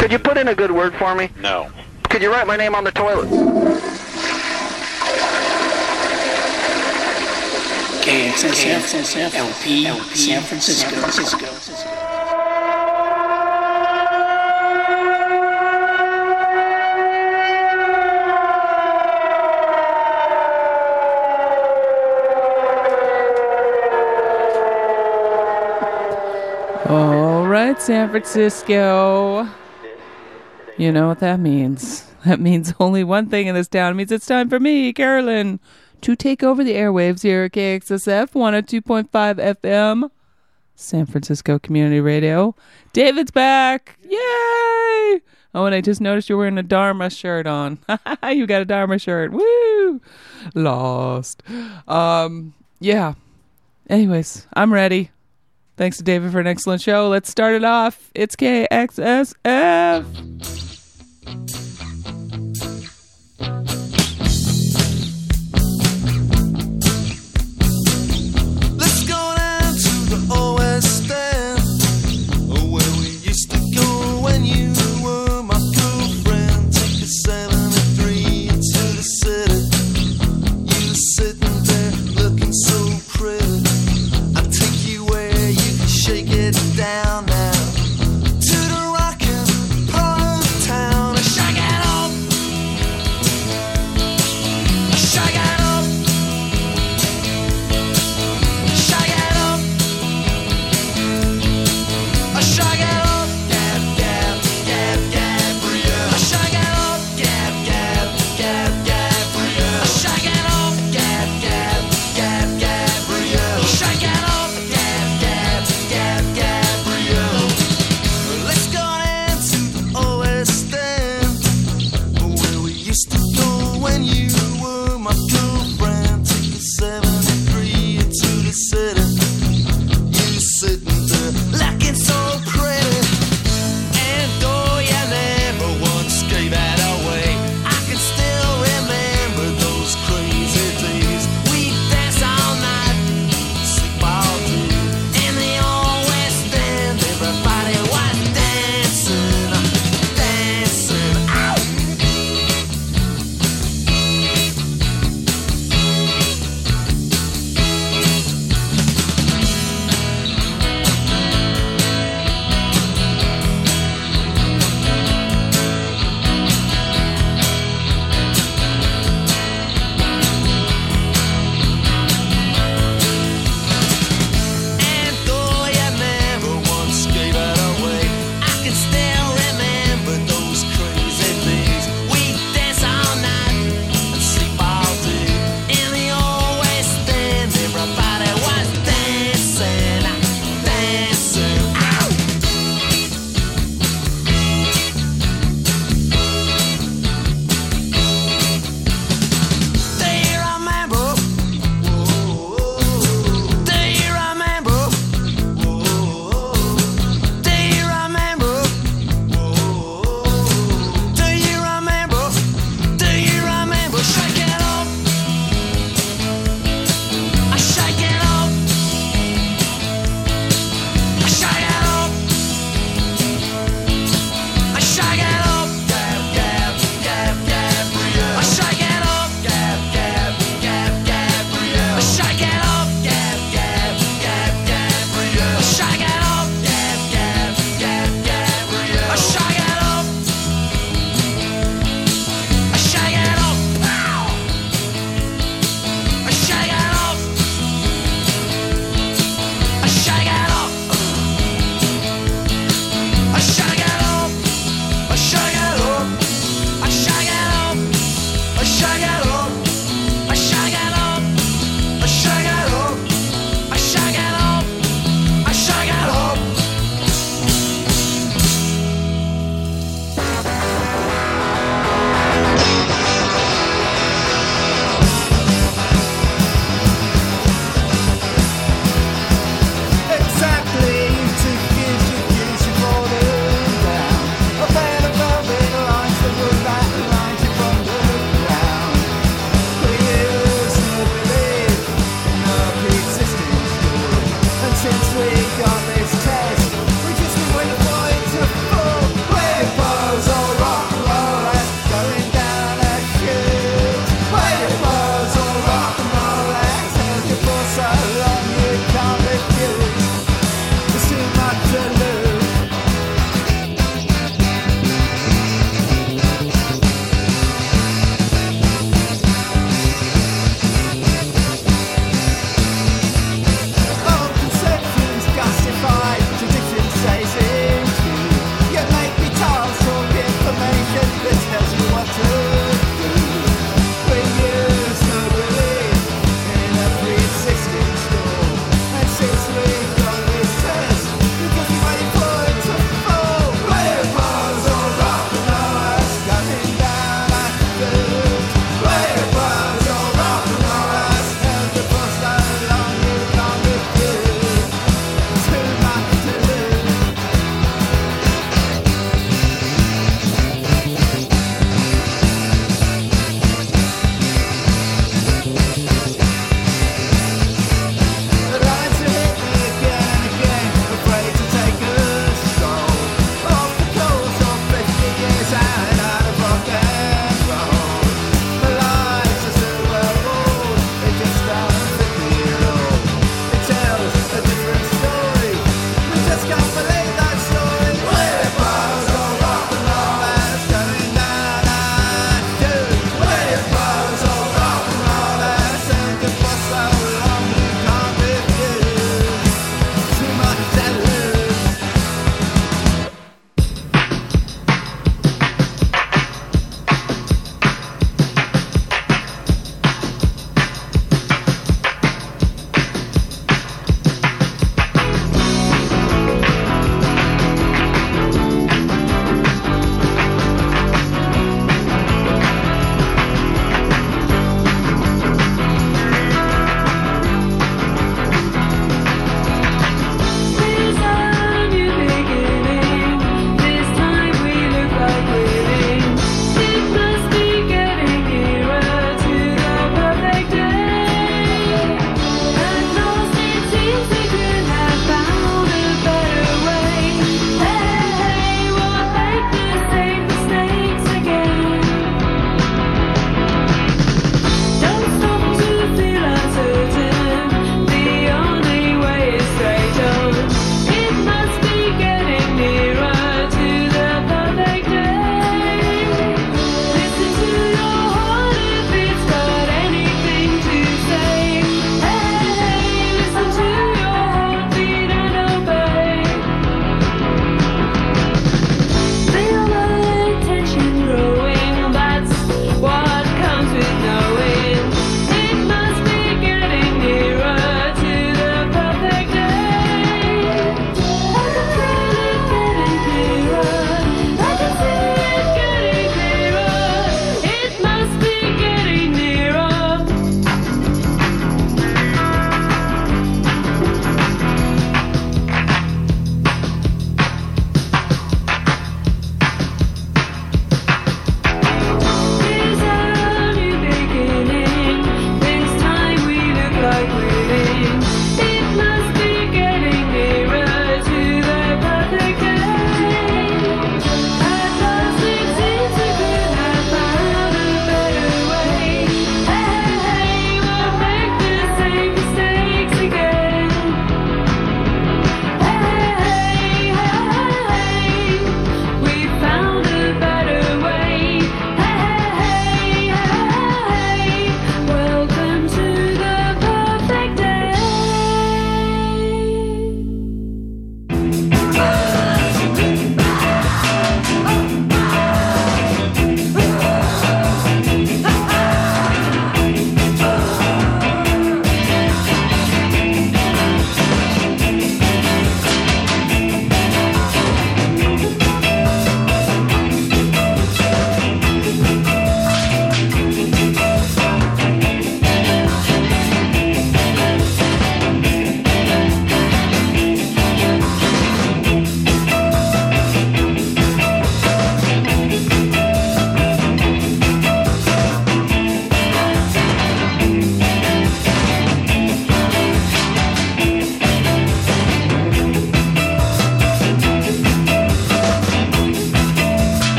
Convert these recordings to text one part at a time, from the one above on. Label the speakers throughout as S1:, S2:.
S1: Could you put in a good word for me?
S2: No.
S1: Could you write my name on the toilet?
S3: KXSF LP San Francisco.
S4: All right, San Francisco. You know what that means. That means only one thing in this town. It means it's time for me, Carolyn, to take over the airwaves here at KXSF 102.5 FM, San Francisco Community Radio. David's back. Yay! Oh, and I just noticed you're wearing a Dharma shirt on. you got a Dharma shirt. Woo! Lost. Um, yeah. Anyways, I'm ready. Thanks to David for an excellent show. Let's start it off. It's KXSF.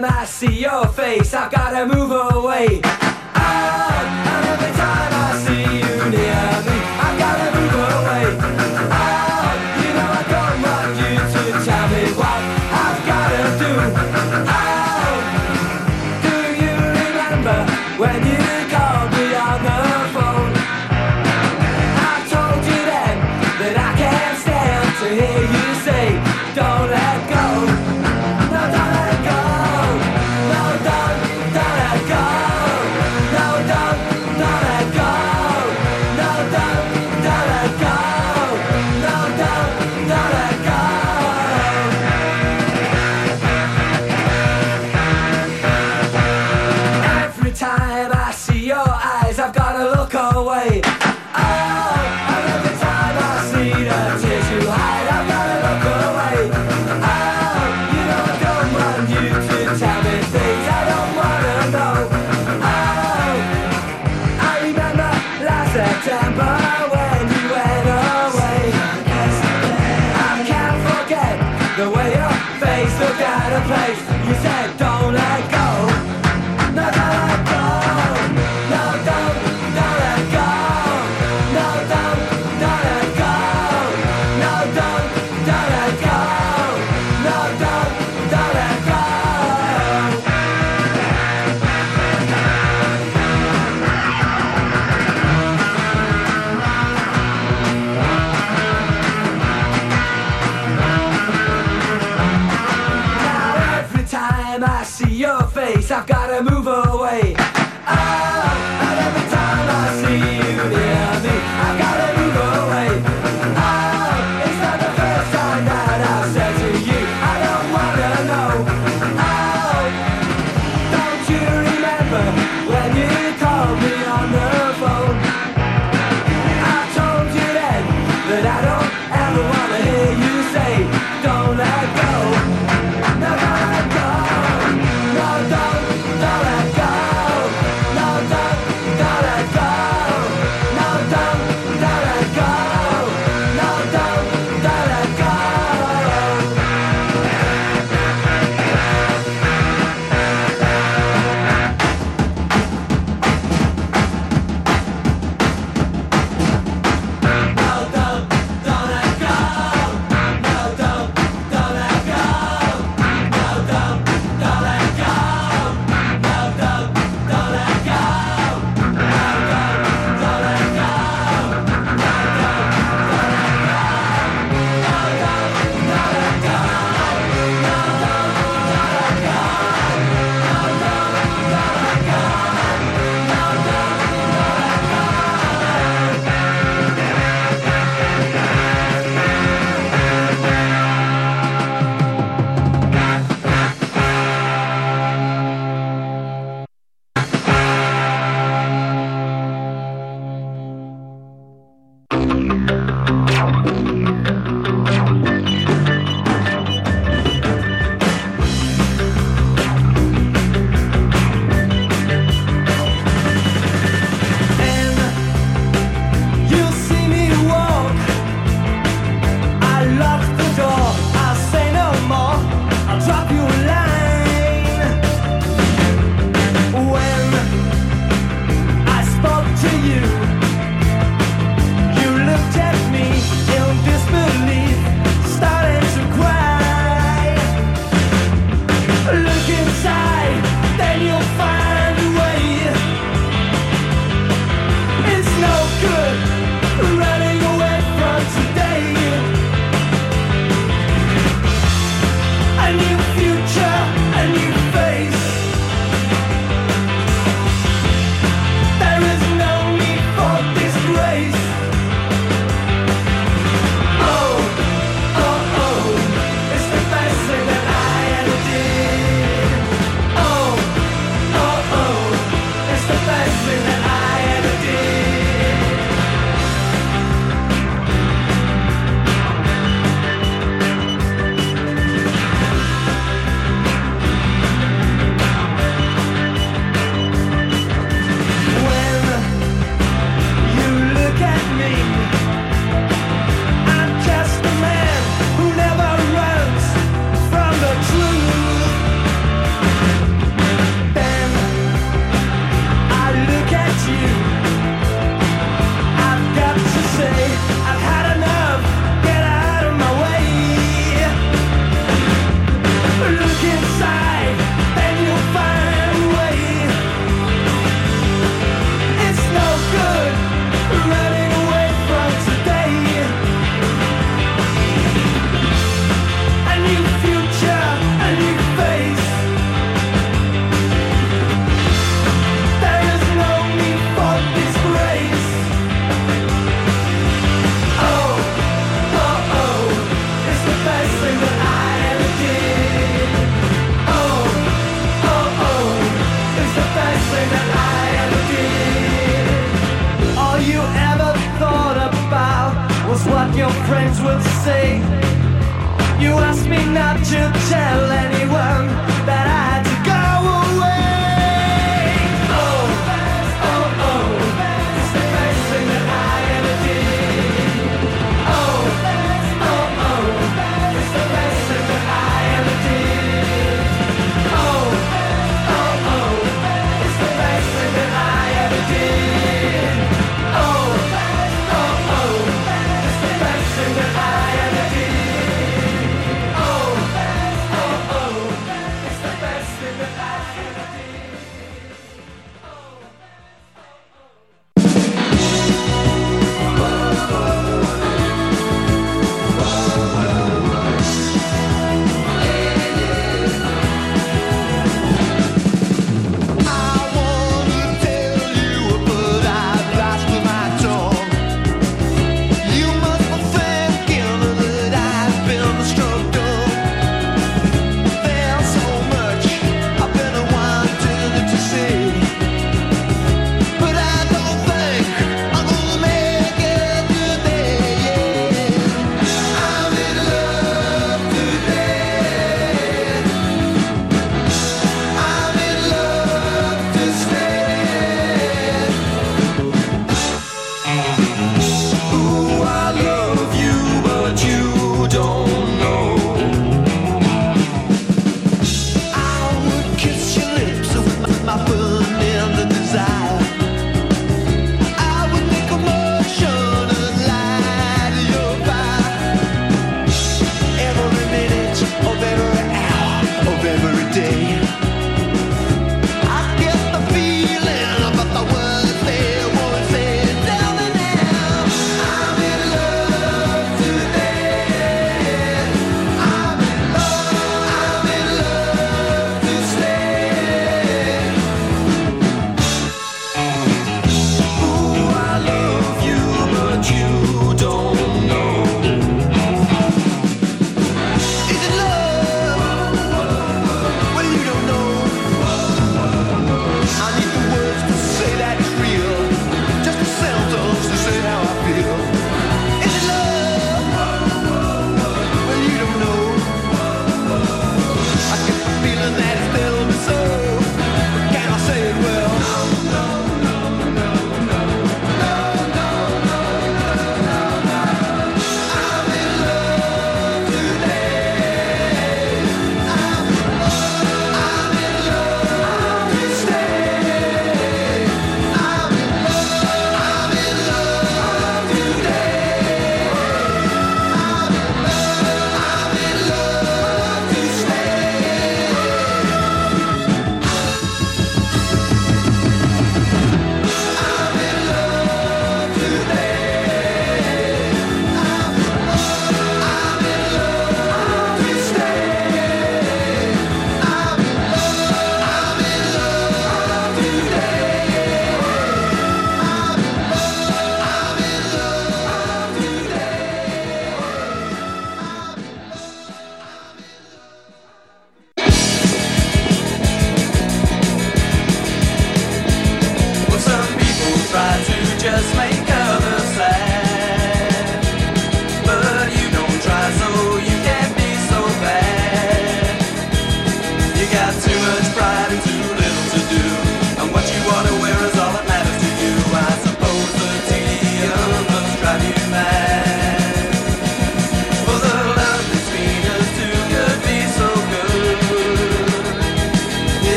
S2: Time I see your face, I've gotta move away.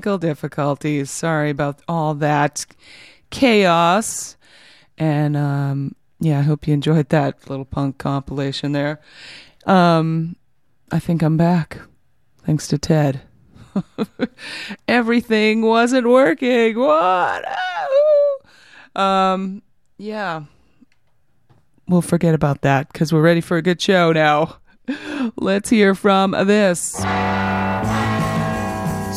S4: Technical difficulties. Sorry about all that chaos. And um yeah, I hope you enjoyed that little punk compilation there. Um I think I'm back. Thanks to Ted. Everything wasn't working. What? Um yeah we'll forget about that because we're ready for a good show now. Let's hear from this.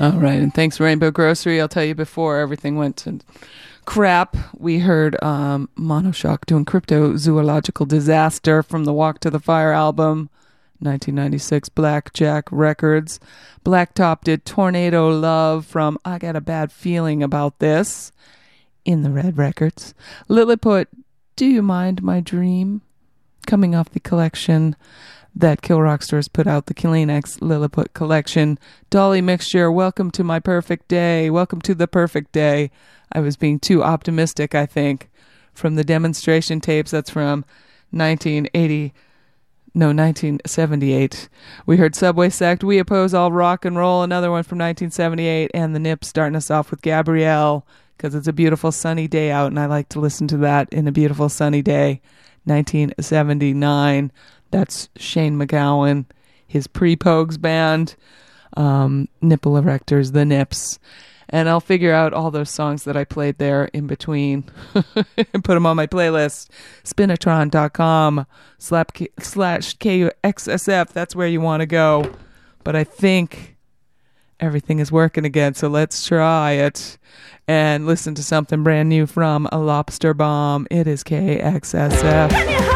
S4: All right, and thanks Rainbow Grocery. I'll tell you before everything went to crap. We heard um, Monoshock doing Cryptozoological Disaster from the Walk to the Fire album, 1996 Blackjack Records. Blacktop did Tornado Love from I Got a Bad Feeling About This in the Red Records. Liliput, Do You Mind My Dream? Coming off the collection that Kill Rock Stars put out, the Kleenex Liliput collection. Dolly Mixture, welcome to my perfect day. Welcome to the perfect day. I was being too optimistic, I think, from the demonstration tapes. That's from 1980. No, 1978. We heard Subway Sect, We Oppose All Rock and Roll, another one from 1978, and the Nips starting us off with Gabrielle, because it's a beautiful sunny day out, and I like to listen to that in a beautiful sunny day. 1979. That's Shane MacGowan, his pre Pogues band, um, Nipple Erectors, the Nips. And I'll figure out all those songs that I played there in between and put them on my playlist. Spinitron.com slash KXSF. That's where you want to go. But I think everything is working again, so let's try it and listen to something brand new from a Lobsterbomb. It is KXSF.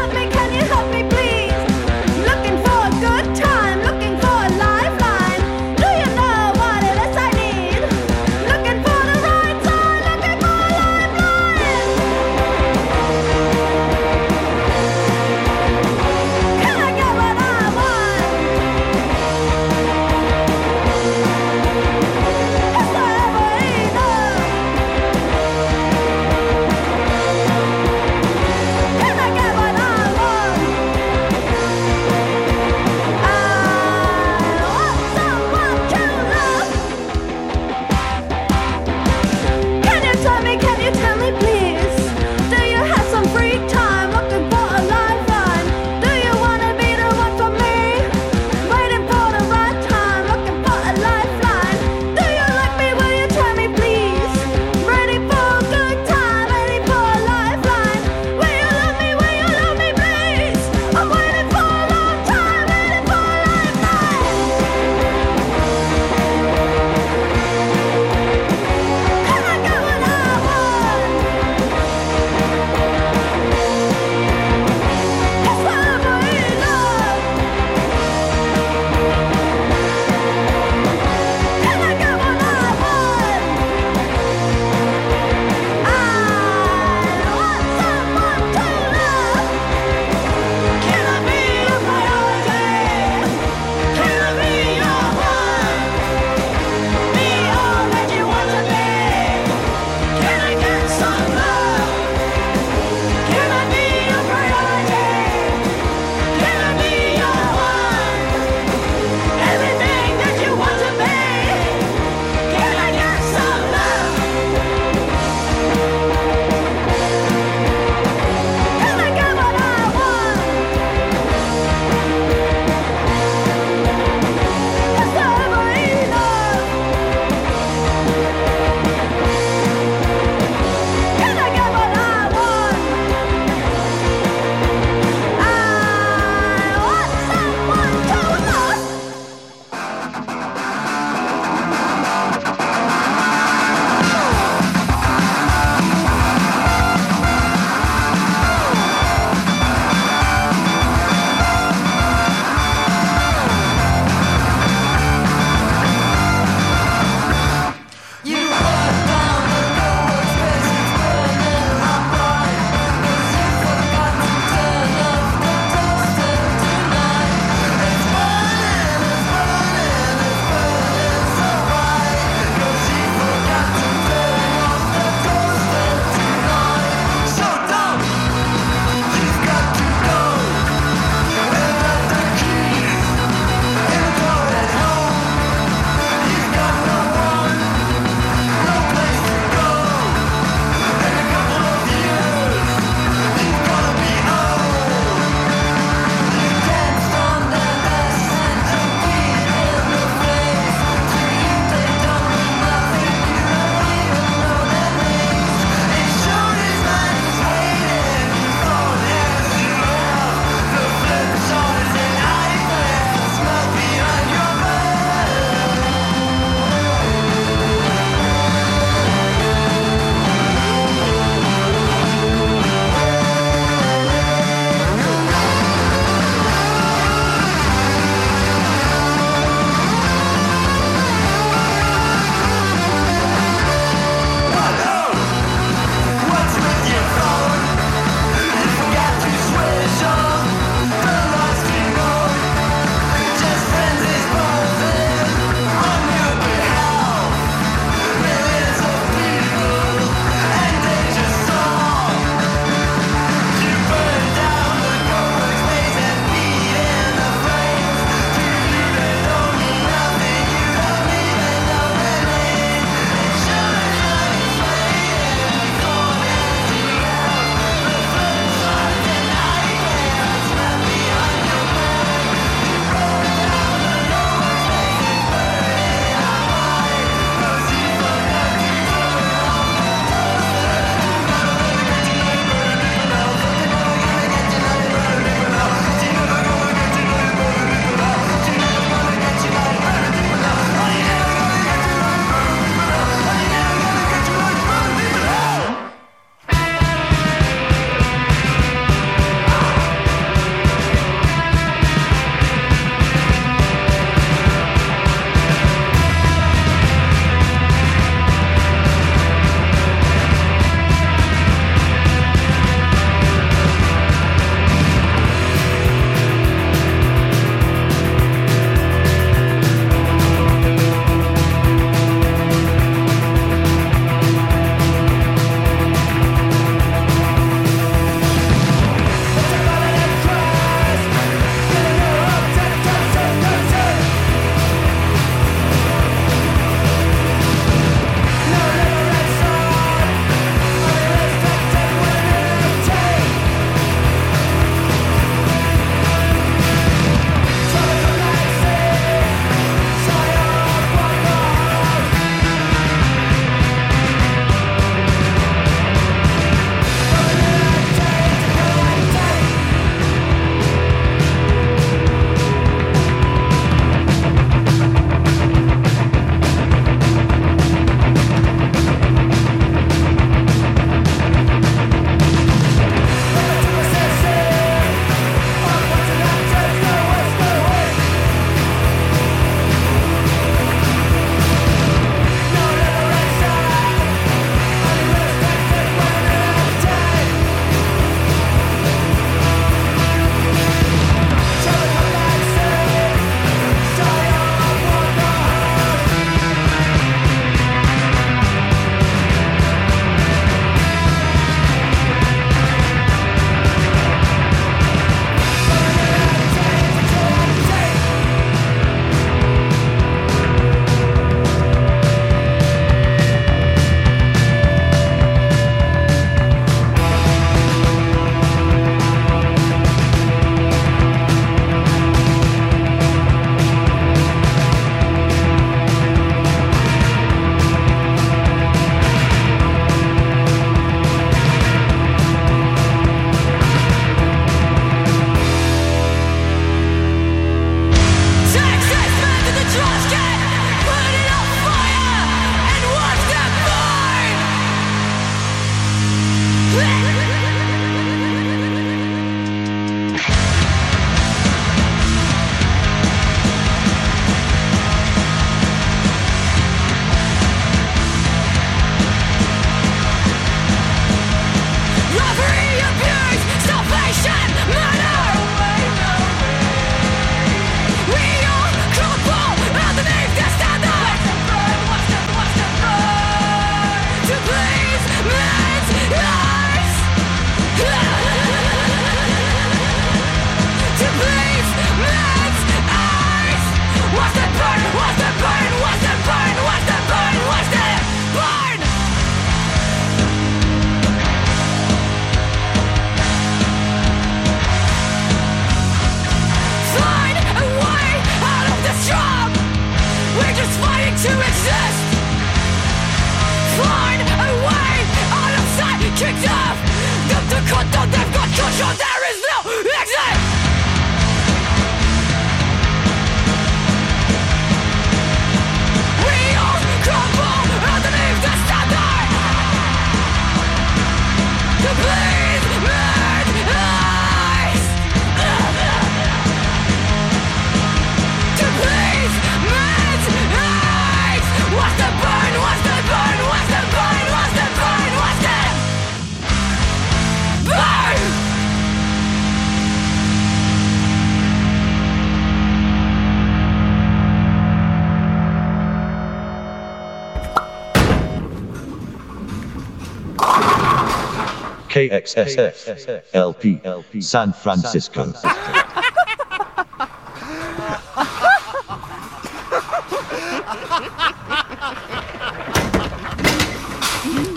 S5: KXSF LP San Francisco.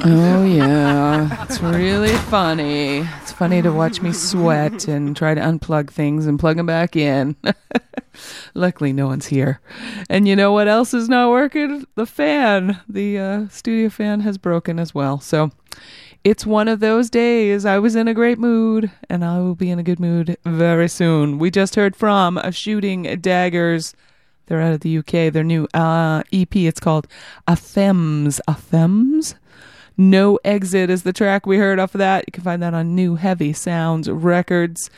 S4: Oh yeah, it's really funny. It's funny to watch me sweat and try to unplug things and plug them back in. Luckily, no one's here. And you know what else is not working? The fan. The uh, studio fan has broken as well. So it's one of those days. I was in a great mood, and I will be in a good mood very soon. We just heard from a shooting daggers. They're out of the UK. Their new uh, EP. It's called Athems. Athems. No Exit is the track we heard off of that. You can find that on New Heavy Sounds Records.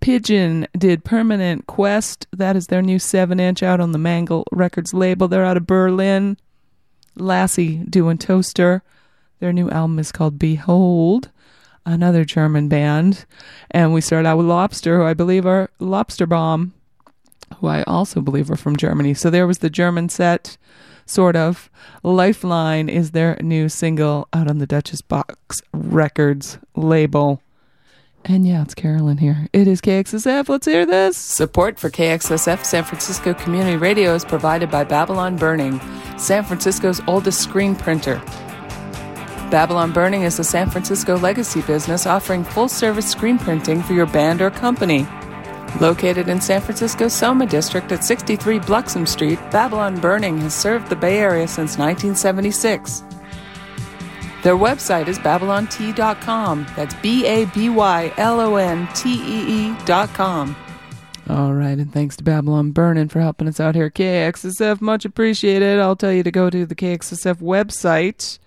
S4: Pigeon did Permanent Quest. That is their new 7 inch out on the Mangle Records label. They're out of Berlin. Lassie doing Toaster. Their new album is called Behold, another German band. And we start out with Lobster, who I believe are Lobsterbomb, who I also believe are from Germany. So there was the German set sort of. Lifeline is their new single out on the Duchess Box Records label. And yeah, it's Carolyn here. It is KXSF. Let's hear this. Support for KXSF San Francisco Community Radio is provided by Babylon Burning, San Francisco's oldest screen printer. Babylon Burning is a San Francisco legacy business offering full service screen printing for your band or company. Located in San Francisco's Soma District at 63 Bluxom Street, Babylon Burning has served the Bay Area since 1976. Their website is babylontee.com. That's B A B Y L O N T E E.com. All right, and thanks to Babylon Burning for helping us out here KXSF. Much appreciated. I'll tell you to go to the KXSF website.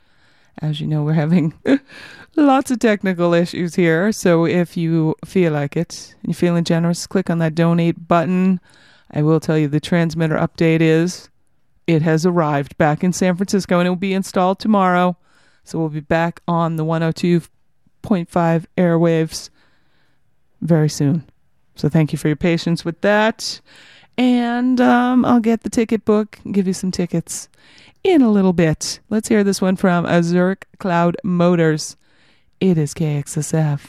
S4: As you know, we're having lots of technical issues here. So if you feel like it and you're feeling generous, click on that donate button. I will tell you the transmitter update is it has arrived back in San Francisco and it will be installed tomorrow. So we'll be back on the 102.5 airwaves very soon. So thank you for your patience with that. And um, I'll get the ticket book, and give you some tickets in a little bit. Let's hear this one from a Zurich Cloud Motors. It is KXSF.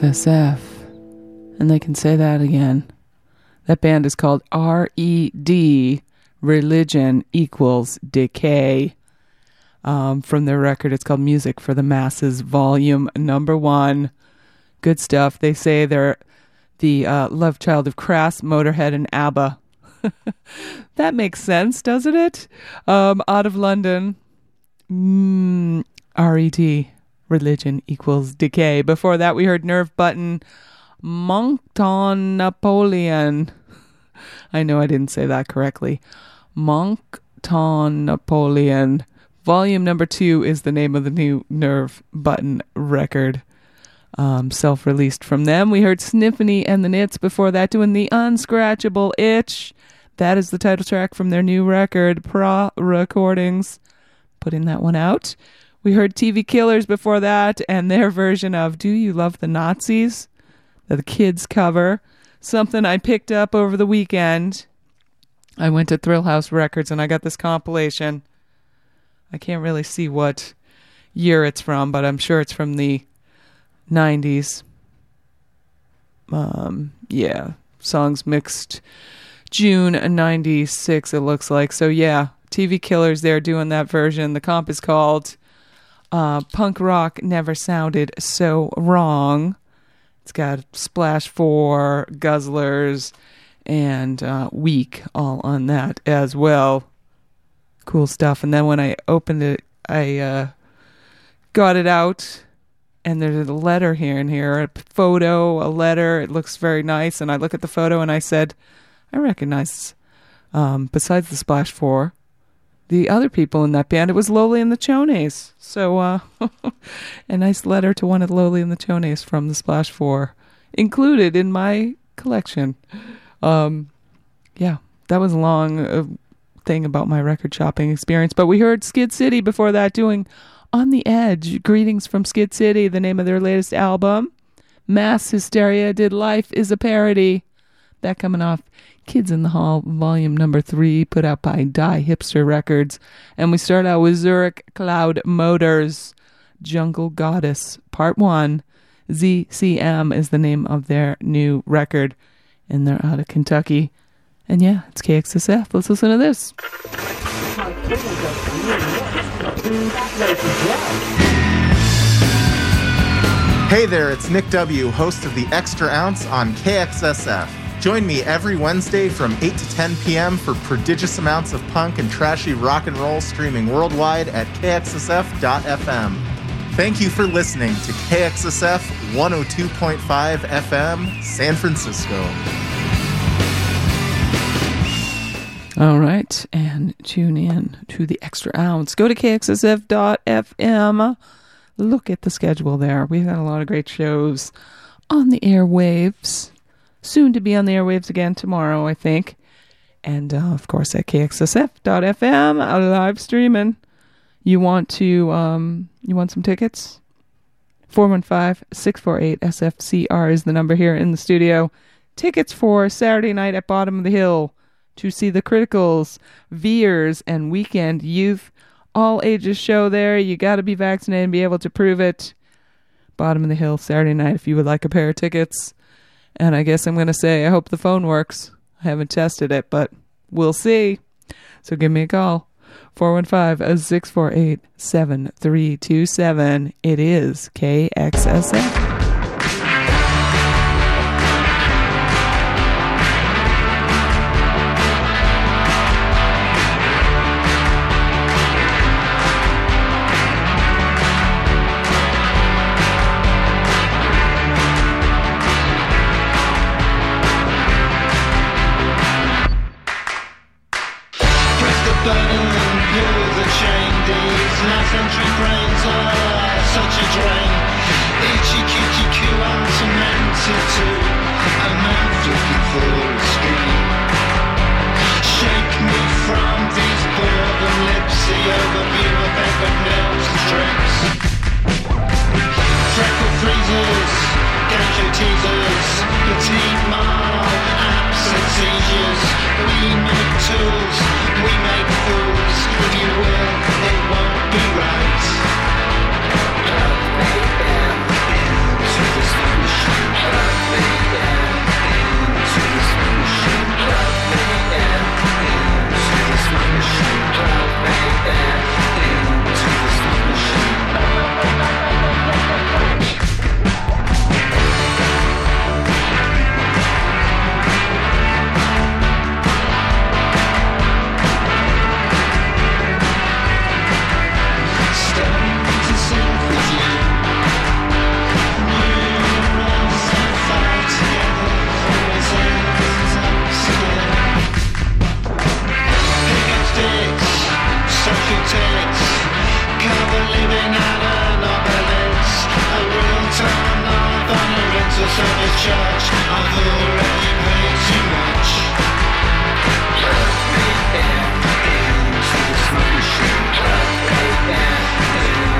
S4: KXSF. And they can say that again. That band is called R.E.D. Religion Equals Decay. Um, from their record, it's called Music for the Masses, Volume Number One. Good stuff. They say they're the uh, love child of Crass, Motorhead, and ABBA. that makes sense, doesn't it? Um, out of London, mm, RED, religion equals decay. Before that, we heard Nerve Button, Moncton Napoleon. I know I didn't say that correctly. Moncton Napoleon. Volume number two is the name of the new Nerve Button record. Um, self released from them. We heard Sniffany and the Nits before that doing the Unscratchable Itch. That is the title track from their new record, Pra Recordings. Putting that one out. We heard TV Killers before that and their version of Do You Love the Nazis? The kids cover. Something I picked up over the weekend. I went to Thrill House Records and I got this compilation. I can't really see what year it's from, but I'm sure it's from the 90s. Um, yeah, songs mixed June 96, it looks like. So, yeah, TV Killers, they're doing that version. The comp is called uh, Punk Rock Never Sounded So Wrong. It's got Splash 4, Guzzlers, and uh, Weak all on that as well. Cool stuff. And then when I opened it, I uh, got it out, and there's a letter here and here, a photo, a letter. It looks very nice. And I look at the photo and I said, I recognize, um, besides the Splash 4, the other people in that band, it was Loli and the Chones. So, uh, a nice letter to one of Loli and the Chones from the Splash 4 included in my collection. Um, yeah, that was a long uh, thing about my record shopping experience. But we heard Skid City before that doing On the Edge. Greetings from Skid City, the name of their latest album. Mass Hysteria did Life is a Parody. That coming off Kids in the Hall, volume number three, put out by Die Hipster Records. And we start out with Zurich Cloud Motors, Jungle Goddess, part one. ZCM is the name of their new record, and they're out of Kentucky. And yeah, it's KXSF. Let's listen to this.
S6: Hey there, it's Nick W., host of The Extra Ounce on KXSF. Join me every Wednesday from 8 to 10 p.m. for prodigious amounts of punk and trashy rock and roll streaming worldwide at kxsf.fm. Thank you for listening to KXSF 102.5 FM, San Francisco.
S4: All right, and tune in to the extra ounce. Go to kxsf.fm. Look at the schedule there. We've got a lot of great shows on the airwaves. Soon to be on the airwaves again tomorrow, I think. And uh, of course at kxsf.fm, uh, live streaming. You want to um, you want some tickets? 415-648-SFCR is the number here in the studio. Tickets for Saturday night at Bottom of the Hill to see the Criticals, Veers, and Weekend Youth. All ages show there. You got to be vaccinated and be able to prove it. Bottom of the Hill, Saturday night, if you would like a pair of tickets. And I guess I'm going to say, I hope the phone works. I haven't tested it, but we'll see. So give me a call. 415 648 7327. It is KXSF.
S7: we make fools. If you will, it won't be right. Into this machine, me into this machine, me into this machine, me I Plug me into the machine Plug me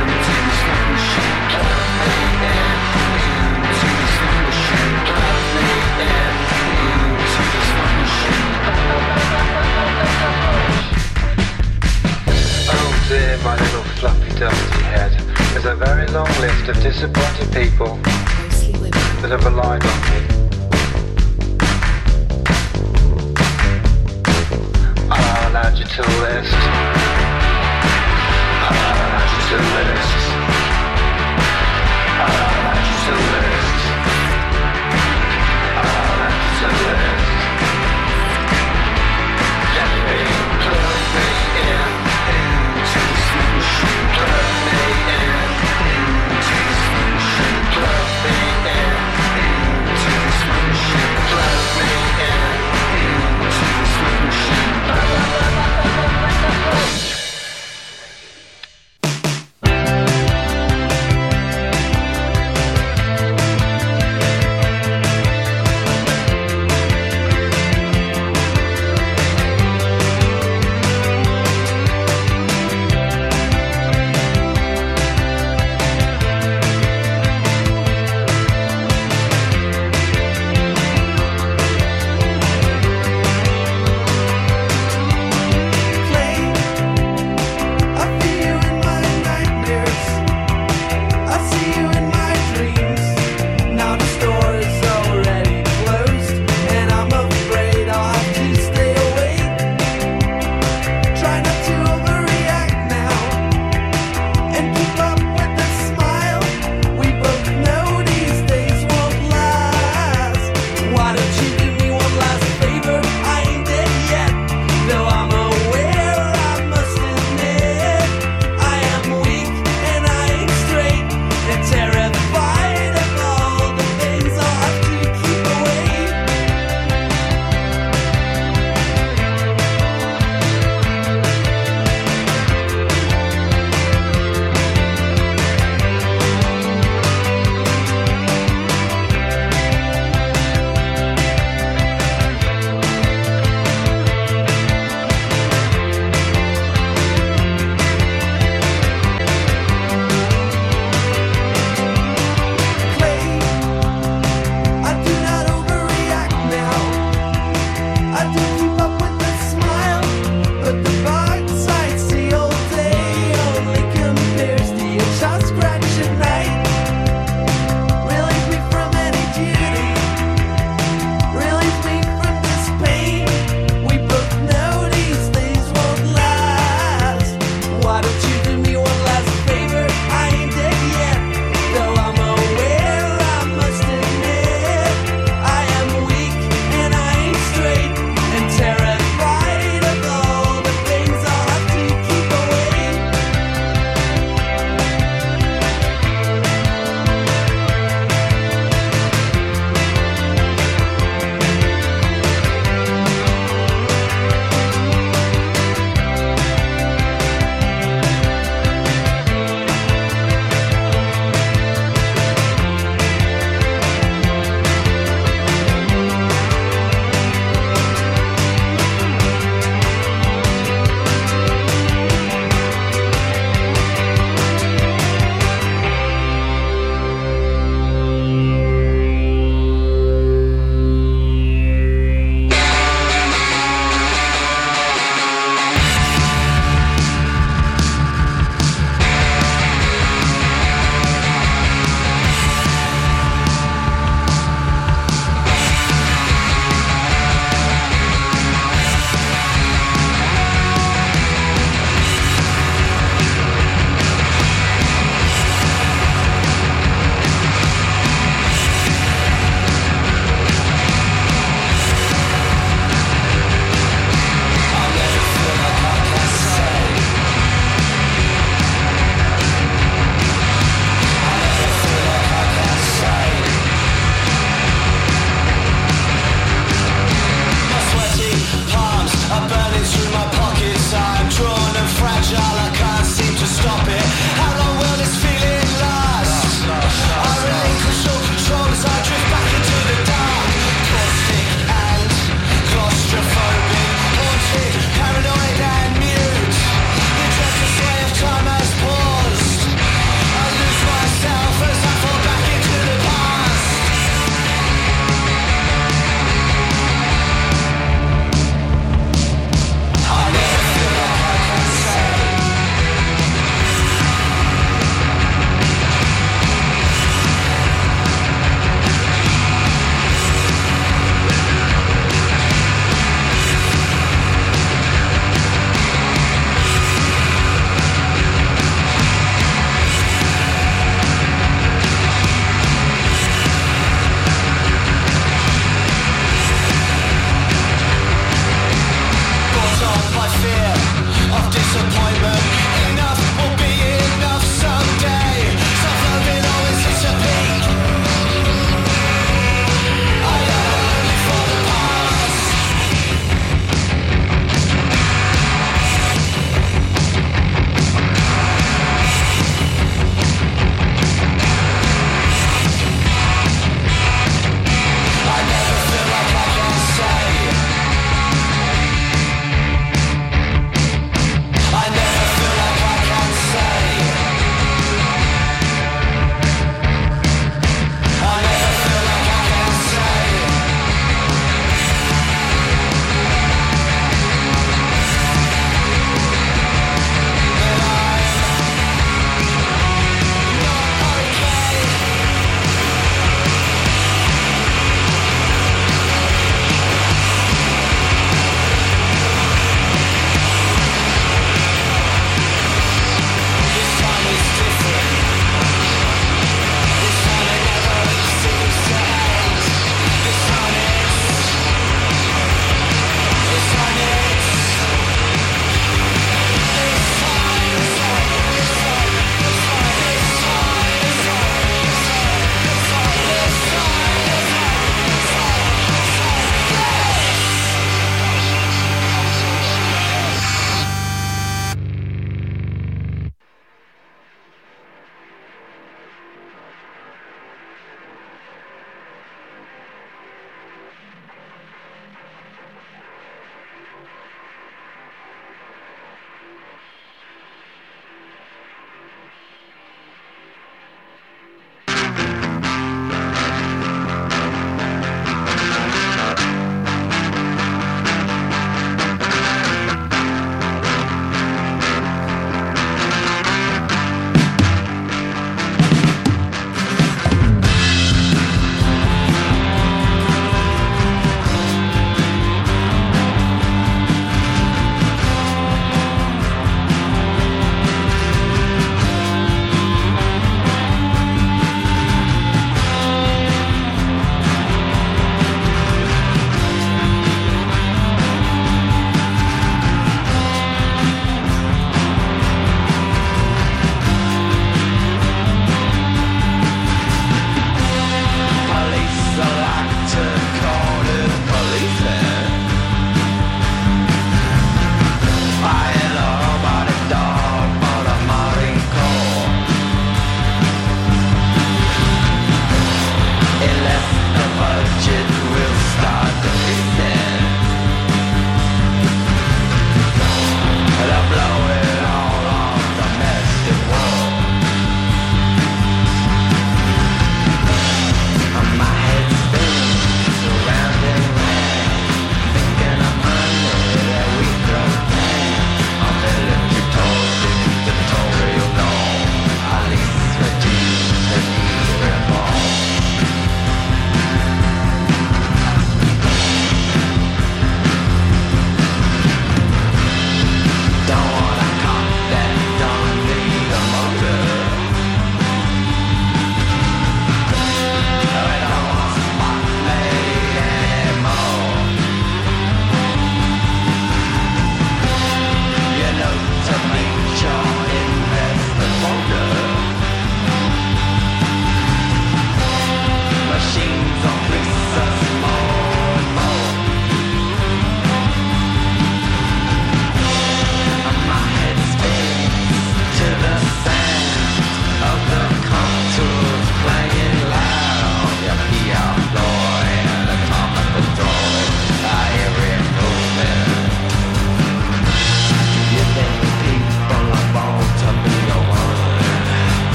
S7: into the machine Plug me into the machine Plug me into the machine Oh dear, my little fluffy dusty head.
S8: Is a very long list of disappointed people that have relied on me. I allowed you to list. I allowed you to list.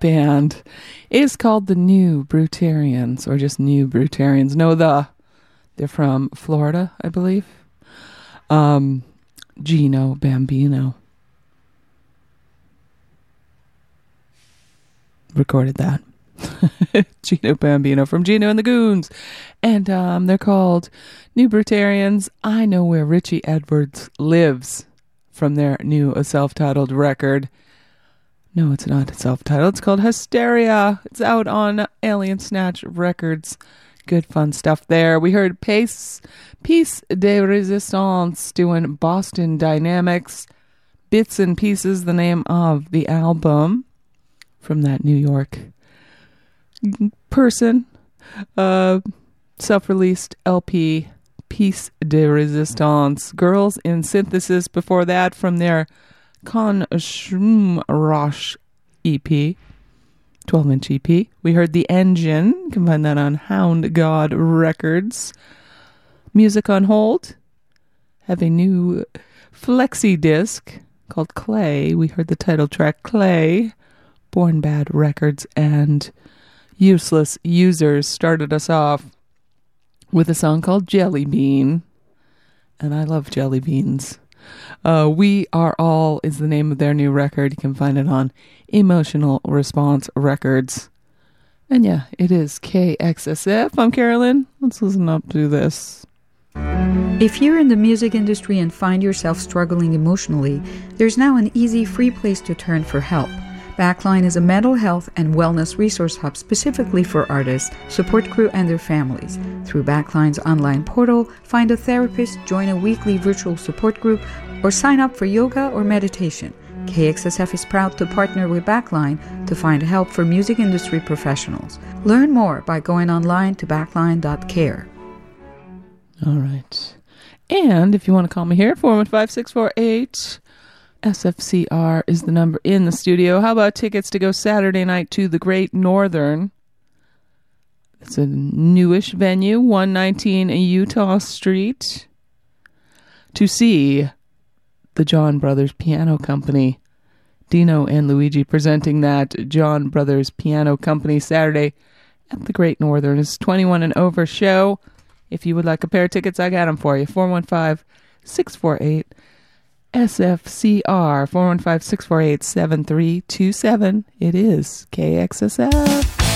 S4: Band is called the New Brutarians, or just New Brutarians. No, the. They're from Florida, I believe. Um, Gino Bambino recorded that. Gino Bambino from Gino and the Goons. And um, they're called New Brutarians. I know where Richie Edwards lives from their new self titled record. No, it's not It's self titled. It's called Hysteria. It's out on Alien Snatch Records. Good fun stuff there. We heard Pace, Peace De Résistance doing Boston Dynamics. Bits and Pieces, the name of the album from that New York person. Uh, self released LP, Peace De Résistance. Girls in Synthesis before that from their Con Shroom Rosh EP. 12 inch EP. We heard The Engine. You can find that on Hound Gawd Records. Music on Hold have a new flexi disc called Clay. We heard the title track Clay. Born Bad Records and Useless Users started us off with a song called Jelly Bean. And I love jelly beans. Uh, we Are All is the name of their new record. You can find it on Emotional Response Records. And yeah, it is KXSF. I'm Carolyn. Let's listen up to this.
S9: If you're in the music industry and find yourself struggling emotionally, there's now an easy, free place to turn for help. Backline is a mental health and wellness resource hub specifically for artists, support crew, and their families. Through Backline's online portal, find a therapist, join a weekly virtual support group, or sign up for yoga or meditation. KXSF is proud to partner with Backline to find help for music industry professionals. Learn more by going online to backline.care.
S4: All right. And if you want to call me here, 415 648 SFCR is the number in the studio. How about tickets to go Saturday night to the Great Northern? It's a newish venue, 119 Utah Street, to see the John Brothers Piano Company. Dino and Luigi presenting that John Brothers Piano Company Saturday at the Great Northern. It's 21 and over show. If you would like a pair of tickets, I got them for you. 415 648 SFCR 415 648 7327. It is KXSF.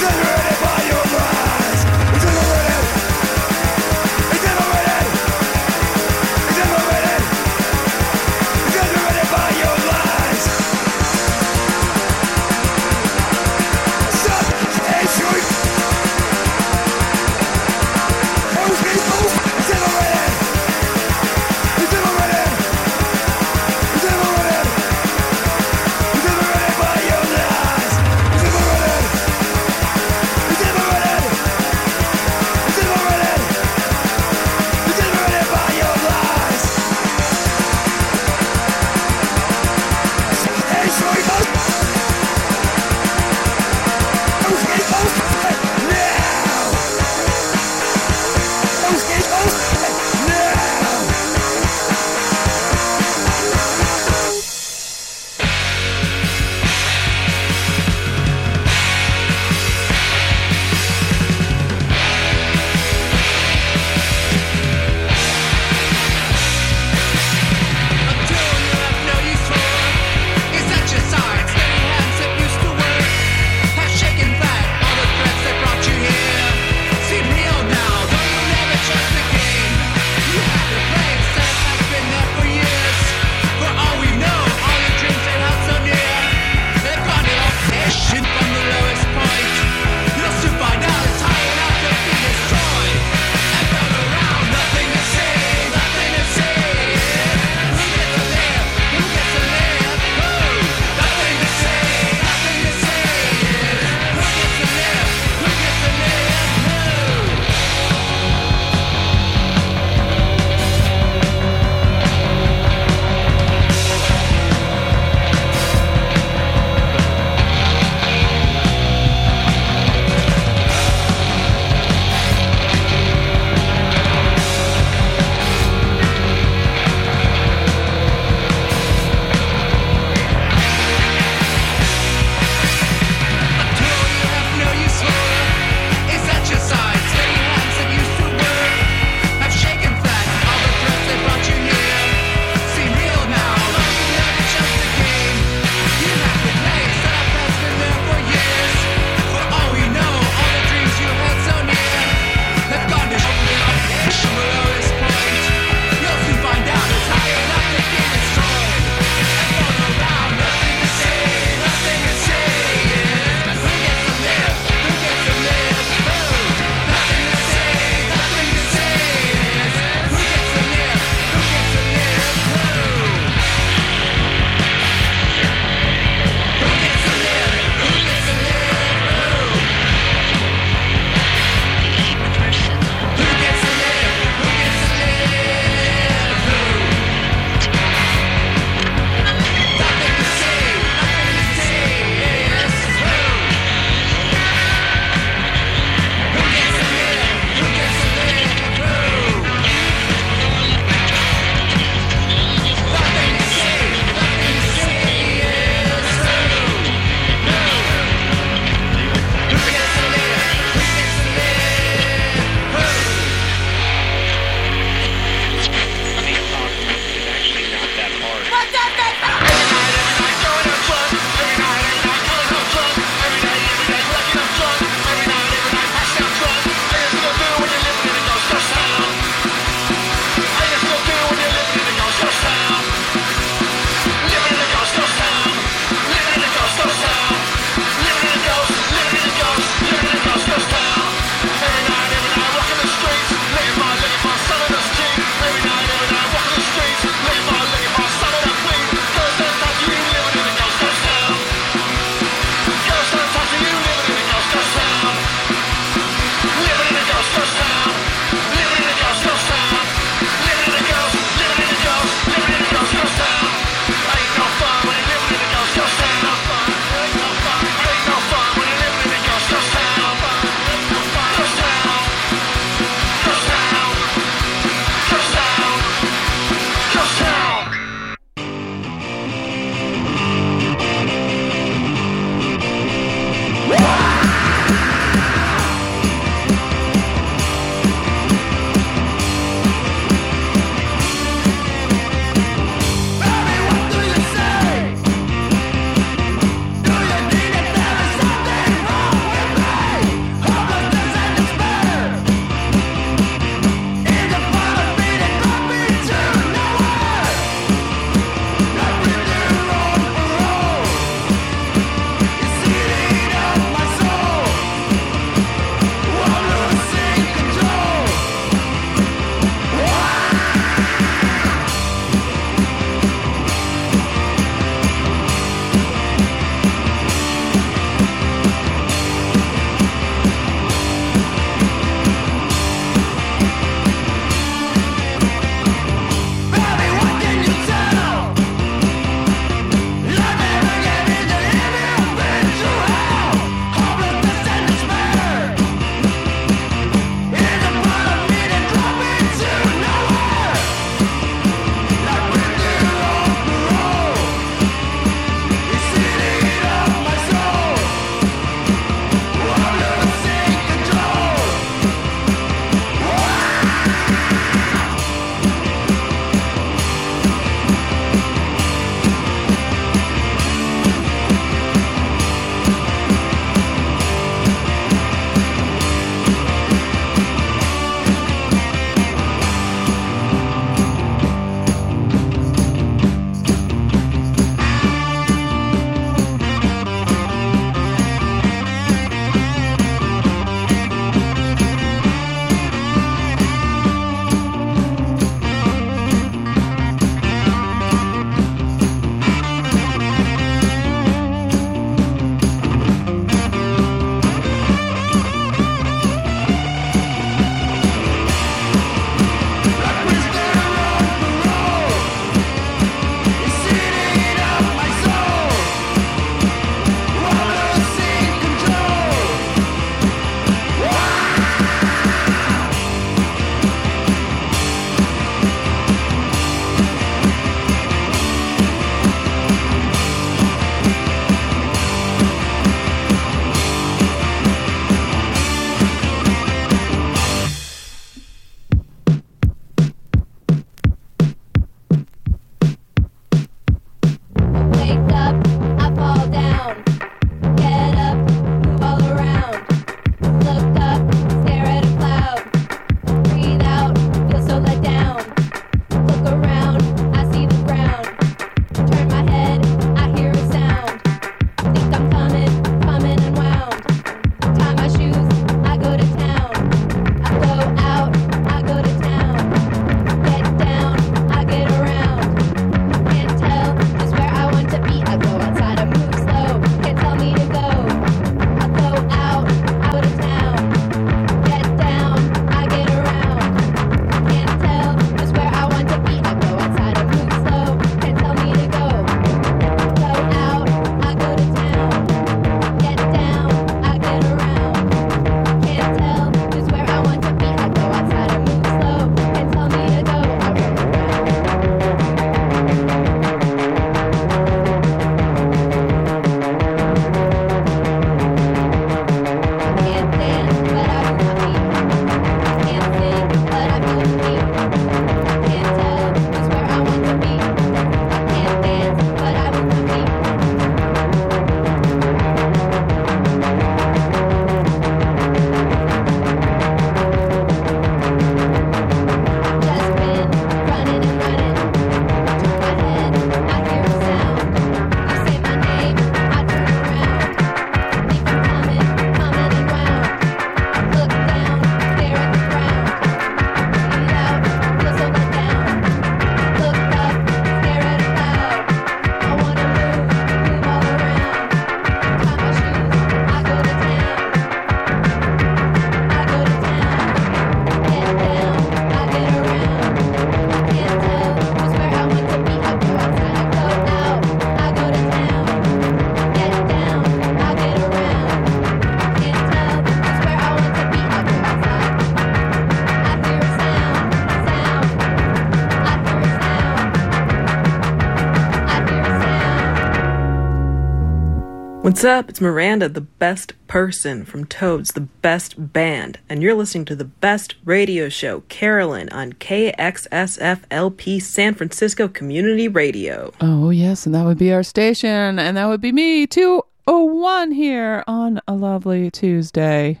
S10: What's up? It's Miranda, the best person from Toads, the best band, and you're listening to the best radio show, Carolyn, on KXSFLP San Francisco Community Radio.
S4: Oh, yes, and that would be our station, and that would be me, 201 here on a lovely Tuesday.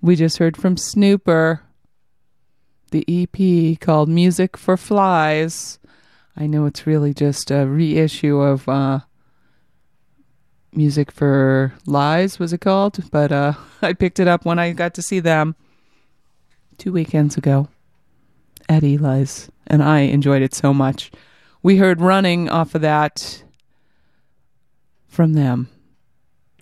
S4: We just heard from Snõõper, the EP called Music for Flies. I know it's really just a reissue of uh, Music for Lies, was it called? But uh, I picked it up when I got to see them two weekends ago at Eli's, and I enjoyed it so much. We heard Running off of that from them.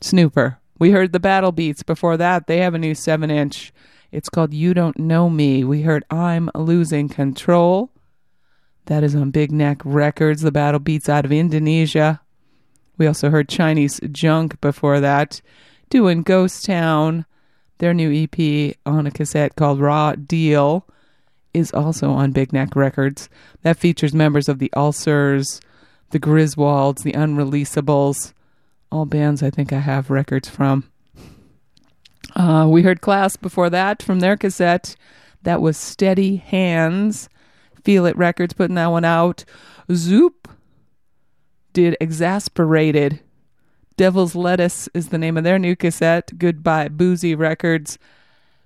S4: Snõõper. We heard the Battlebeats before that. They have a new 7 inch. It's called You Don't Know Me. We heard I'm Losing Control. That is on Big Neck Records, the Battlebeats out of Indonesia. We also heard Chinese Junk before that, doing Ghost Town. Their new EP on a cassette called Raw Deal is also on Big Neck Records. That features members of the Ulcers, the Griswolds, the Unreleasables, all bands I think I have records from. Uh, we heard Class before that from their cassette. That was Steady Hands. Feel It Records putting that one out. ZHOOP did Exasperated. Devil's Lettuce is the name of their new cassette. Goodbye Boozy Records.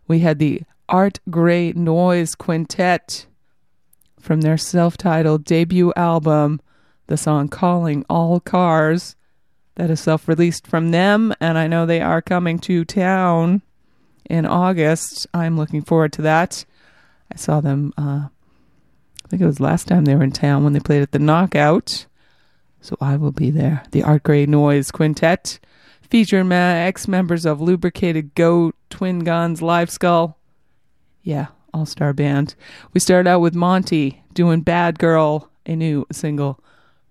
S4: We had the Art Gray Noizz Quintet from their self titled debut album, the song Calling All Cars. That is self released from them, and I know they are coming to town in August. I'm looking forward to that. I saw them, uh, I think it was last time they were in town when they played at the Knockout. So I will be there. The Art Gray Noizz Quintet, featuring ex members of Lubricated Goat, Twin Guns, Live Skull. Yeah, all star band. We started out with Monte doing Bad Girl, a new single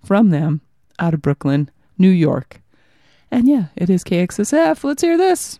S4: from them out of Brooklyn, New York. And yeah, it is KXSF. Let's hear this.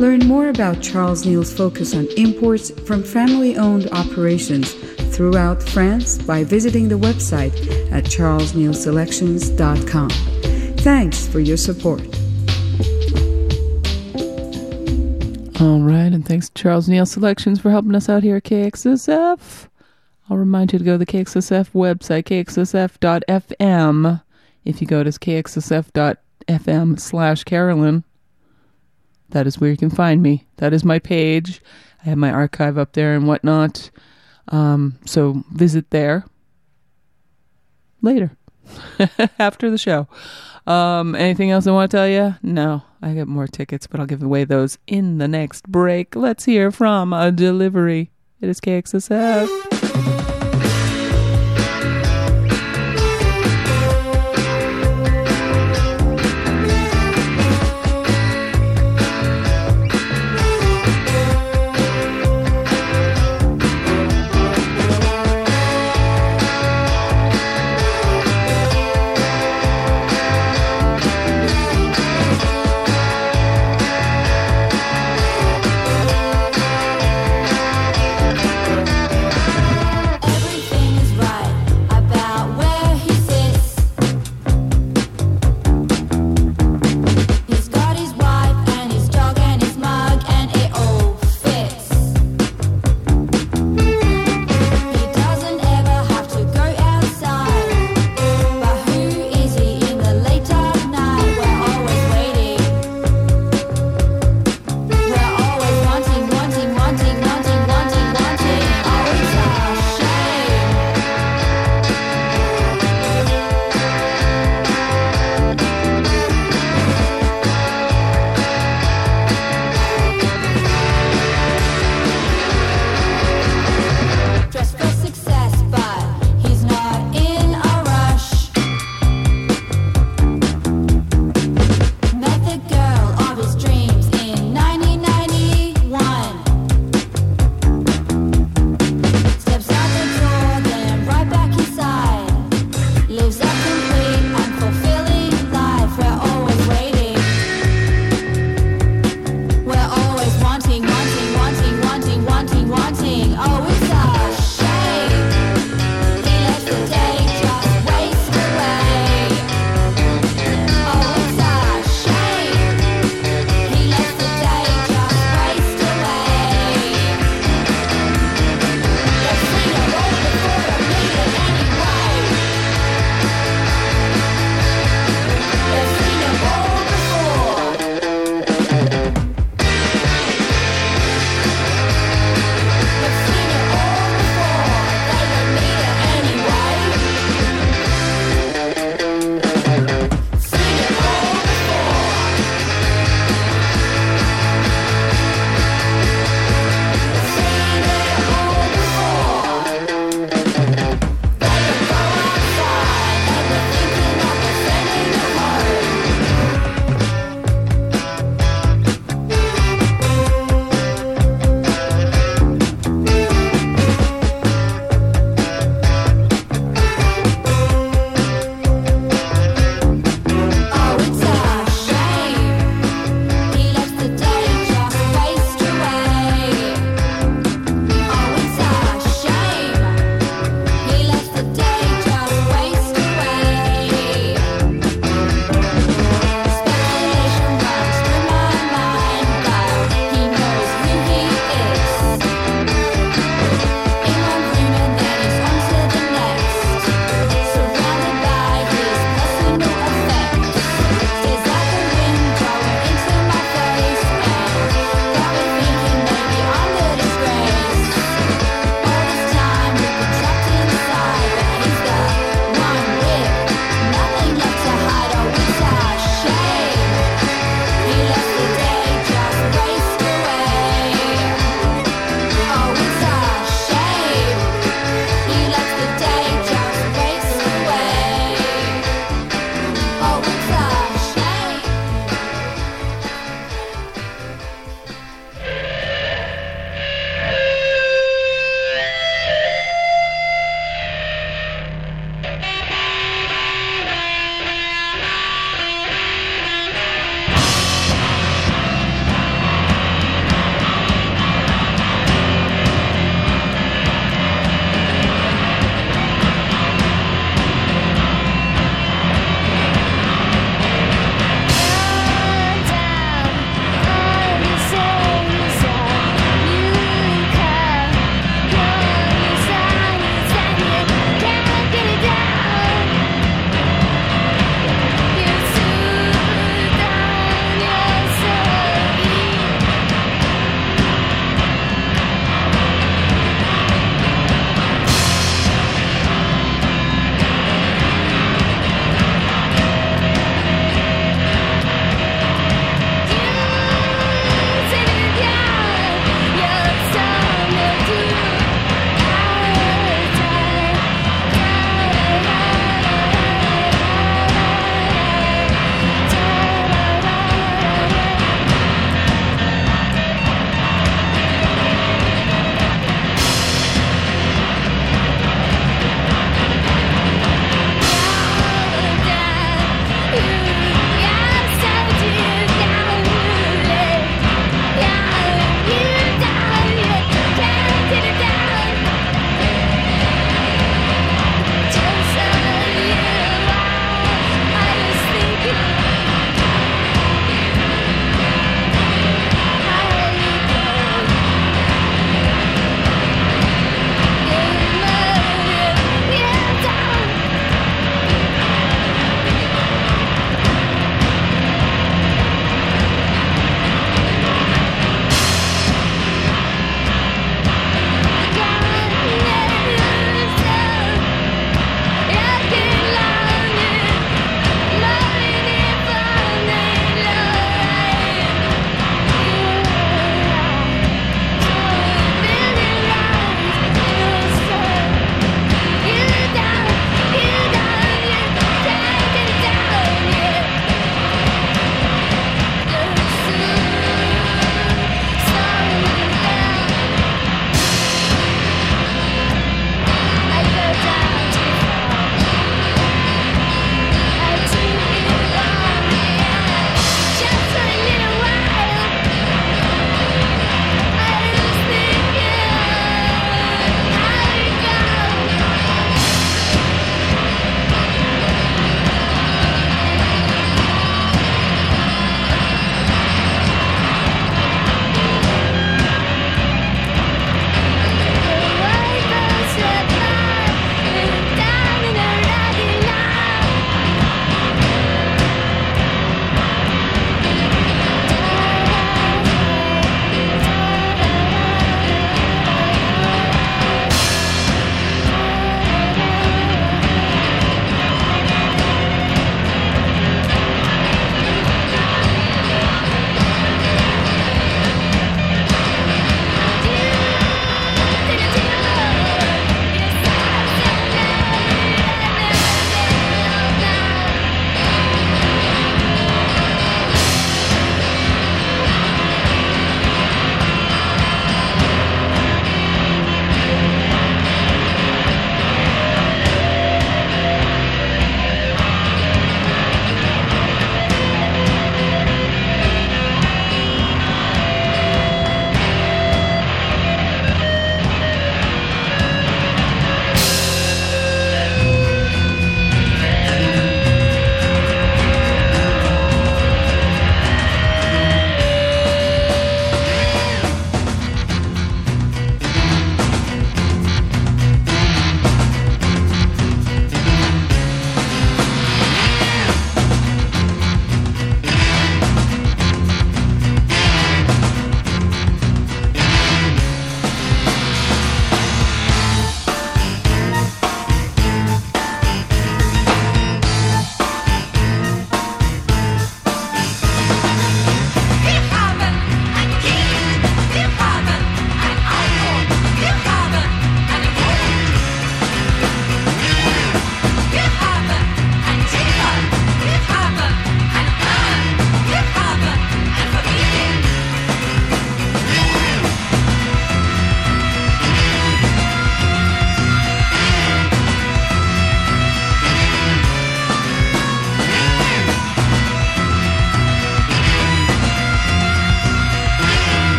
S9: Learn more about Charles Neal's focus on imports from family owned operations throughout France by visiting the website at charlesnealselections.com. Thanks for your support.
S4: All right, and thanks to Charles Neal Selections for helping us out here at KXSF. I'll remind you to go to the KXSF website, kxsf.fm. If you go to kxsf.fm slash Carolyn, that is where you can find me. That is my page. I have my archive up there and whatnot. Um, so visit there later after the show. Um, anything else I want to tell you? No, I got more tickets, but I'll give away those in the next break. Let's hear from a delivery. It is KXSF.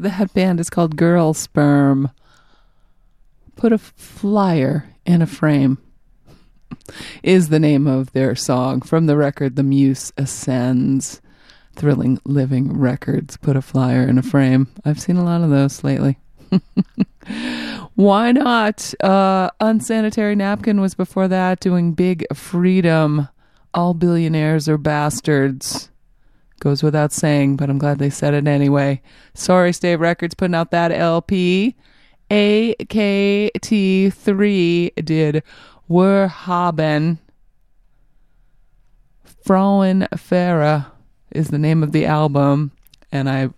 S4: That band is called Girlsperm. Put a flyer in a frame is the name of their song from the record The Muse Ascends. Thrilling Living Records. Put a flyer in a frame. I've seen a lot of those lately. Why not? Uh, Unsanitary Napkin was before that doing Big Freedom. All billionaires are bastards. Goes without saying, but I'm glad they said it anyway. Sorry State Records putting out that LP. AKT3 did Were Haben. Frauen Farah is the name of the album, and I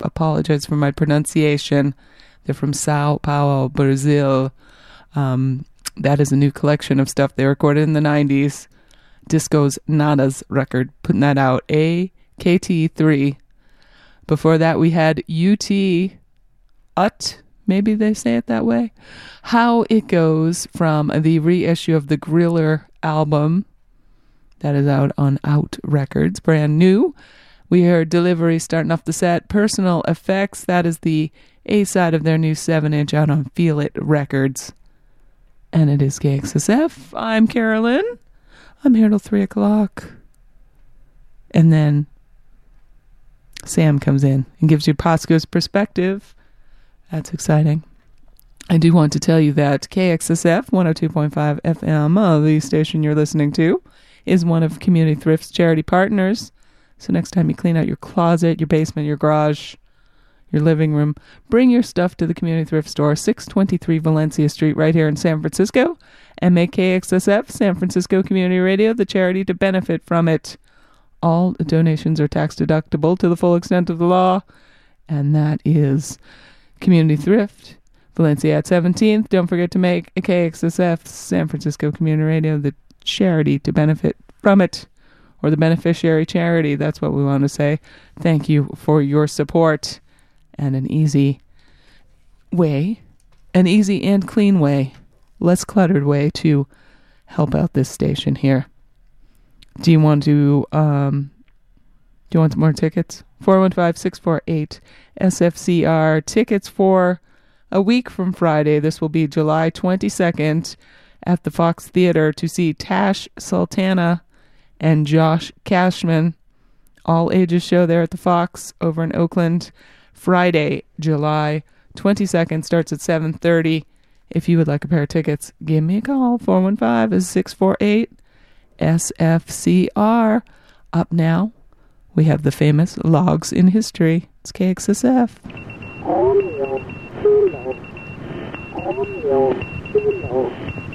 S4: apologize for my pronunciation. They're from Sao Paulo, Brazil. Um, that is a new collection of stuff they recorded in the 90s. Disco's Nada's record, putting that out. AKT3. Before that, we had UT, UT, maybe they say it that way. How It Goes from the reissue of the Griller album. That is out on Out Records, brand new. We heard Delivery starting off the set. Personal Effects, that is the A side of their new 7 inch out on Feel It Records. And it is KXSF. I'm Carolyn. I'm here till 3 o'clock. And then Sam comes in and gives you Pasco's perspective. That's exciting. I do want to tell you that KXSF 102.5 FM, uh, the station you're listening to, is one of Community Thrift's charity partners. So next time you clean out your closet, your basement, your garage, your living room, bring your stuff to the Community Thrift Store, 623 Valencia Street, right here in San Francisco, and make KXSF, San Francisco Community Radio, the charity to benefit from it. All donations are tax deductible to the full extent of the law, and that is Community Thrift, Valencia at 17th. Don't forget to make KXSF, San Francisco Community Radio, the charity to benefit from it, or the beneficiary charity. That's what we want to say. Thank you for your support and an easy way, an easy and clean way, less cluttered way to help out this station here. Do you want to um do you want some more tickets? 415-648 SFCR tickets for a week from Friday. This will be July 22nd at the Fox Theater to see Tash Sultana and Josh Cashman. All ages show there at the Fox over in Oakland. Friday, July 22nd starts at 7:30. If you would like a pair of tickets, give me a call 415-648 SFCR. Up now, we have the famous Logs in History. It's KXSF.
S11: Song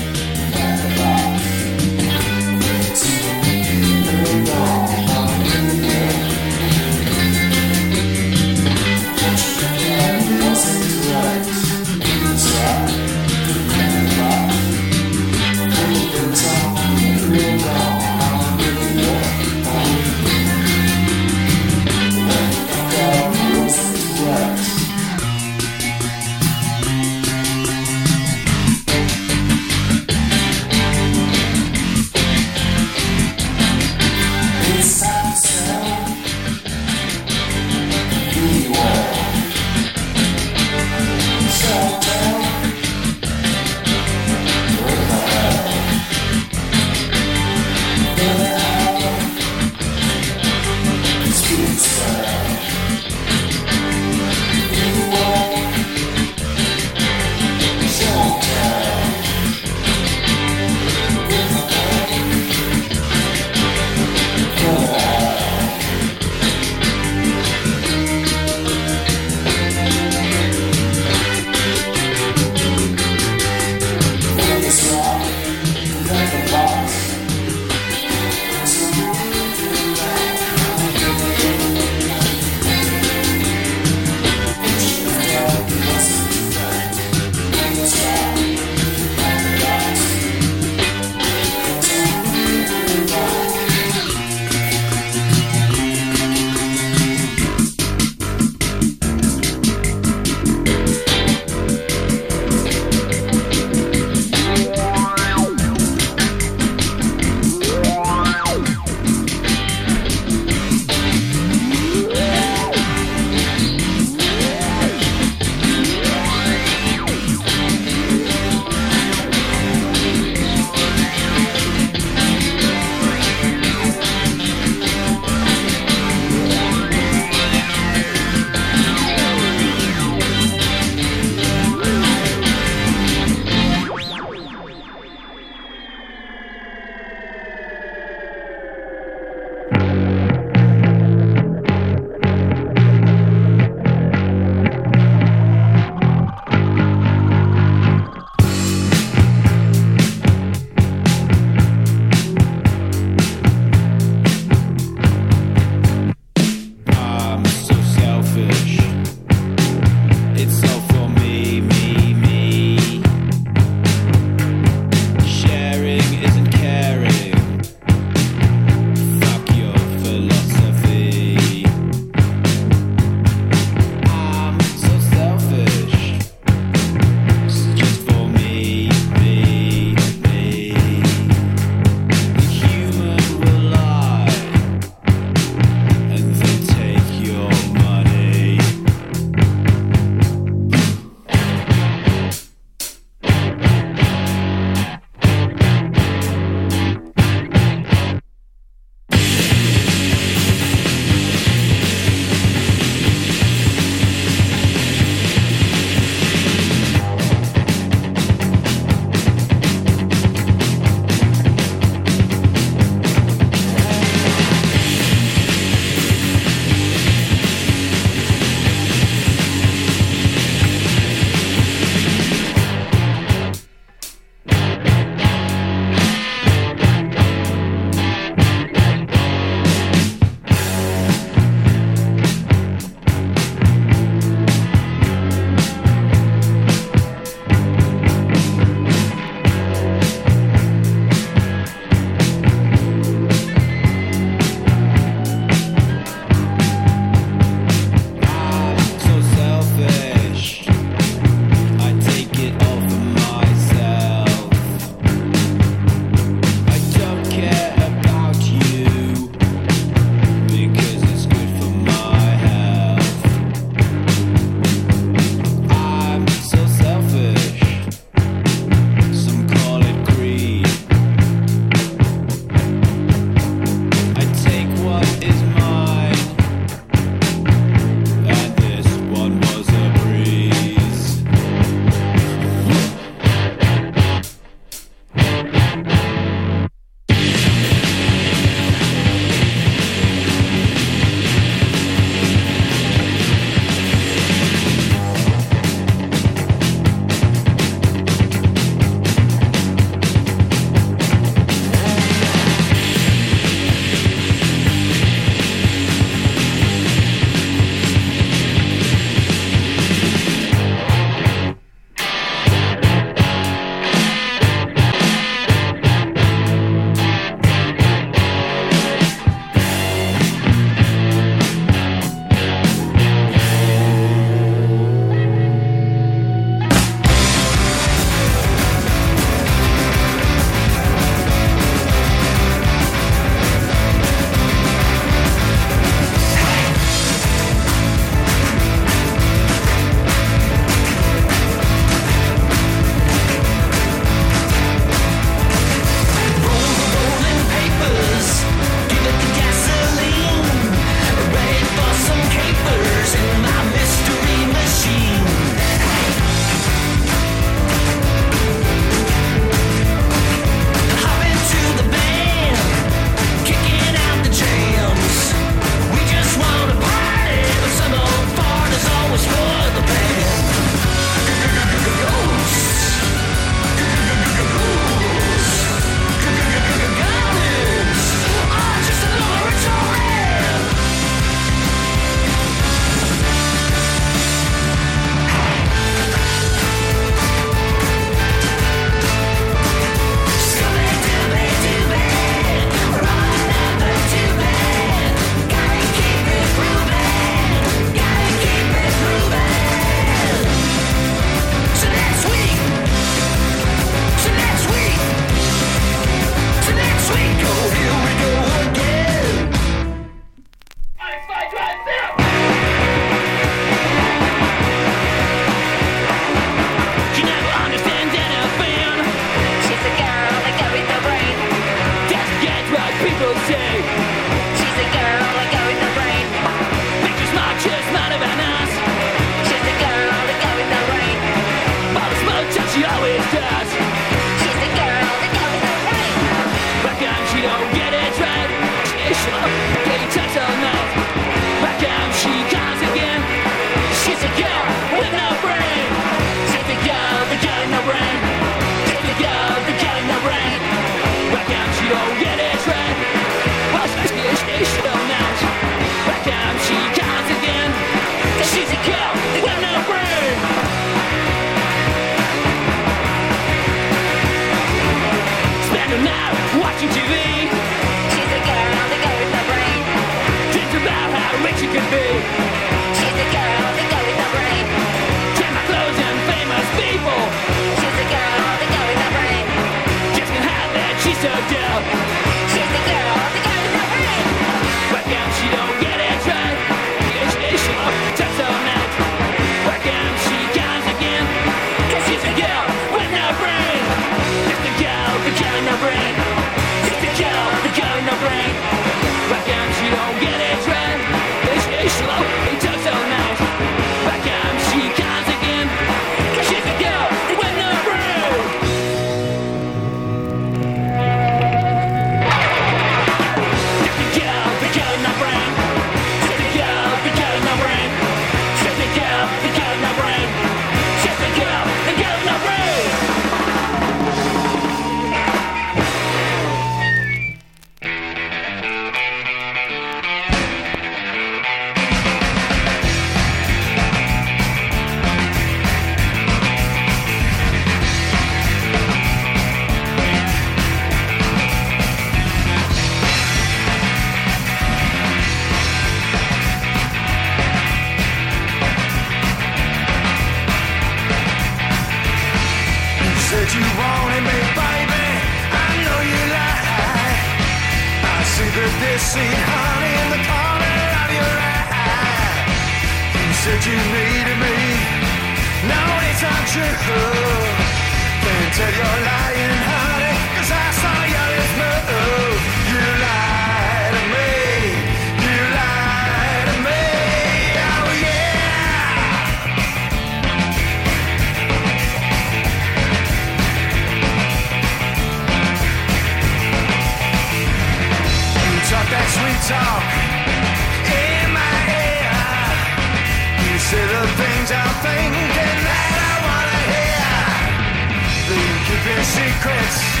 S8: Then you keep your secrets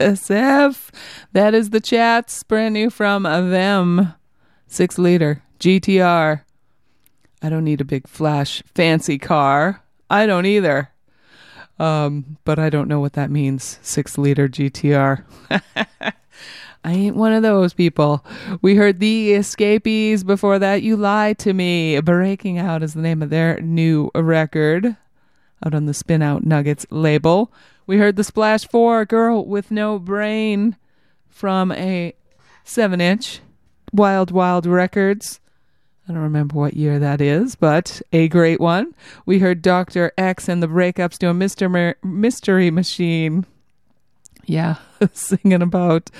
S4: KXSF. That is the chats, brand new from them. Six liter GTR. I don't need a big flash fancy car. I don't either. Um, but I don't know what that means. Six liter GTR. I ain't one of those people. We heard the Escapees before that. You Lie to me. Breaking Out is the name of their new record out on the Spin Out Nuggets label. We heard the Splash 4 Girl with No Brain from a 7 inch Wild Wild Records. I don't remember what year that is, but a great one. We heard Dr. Ex and the Breakups doing Mr. Mer- Mystery Machine. Yeah, singing about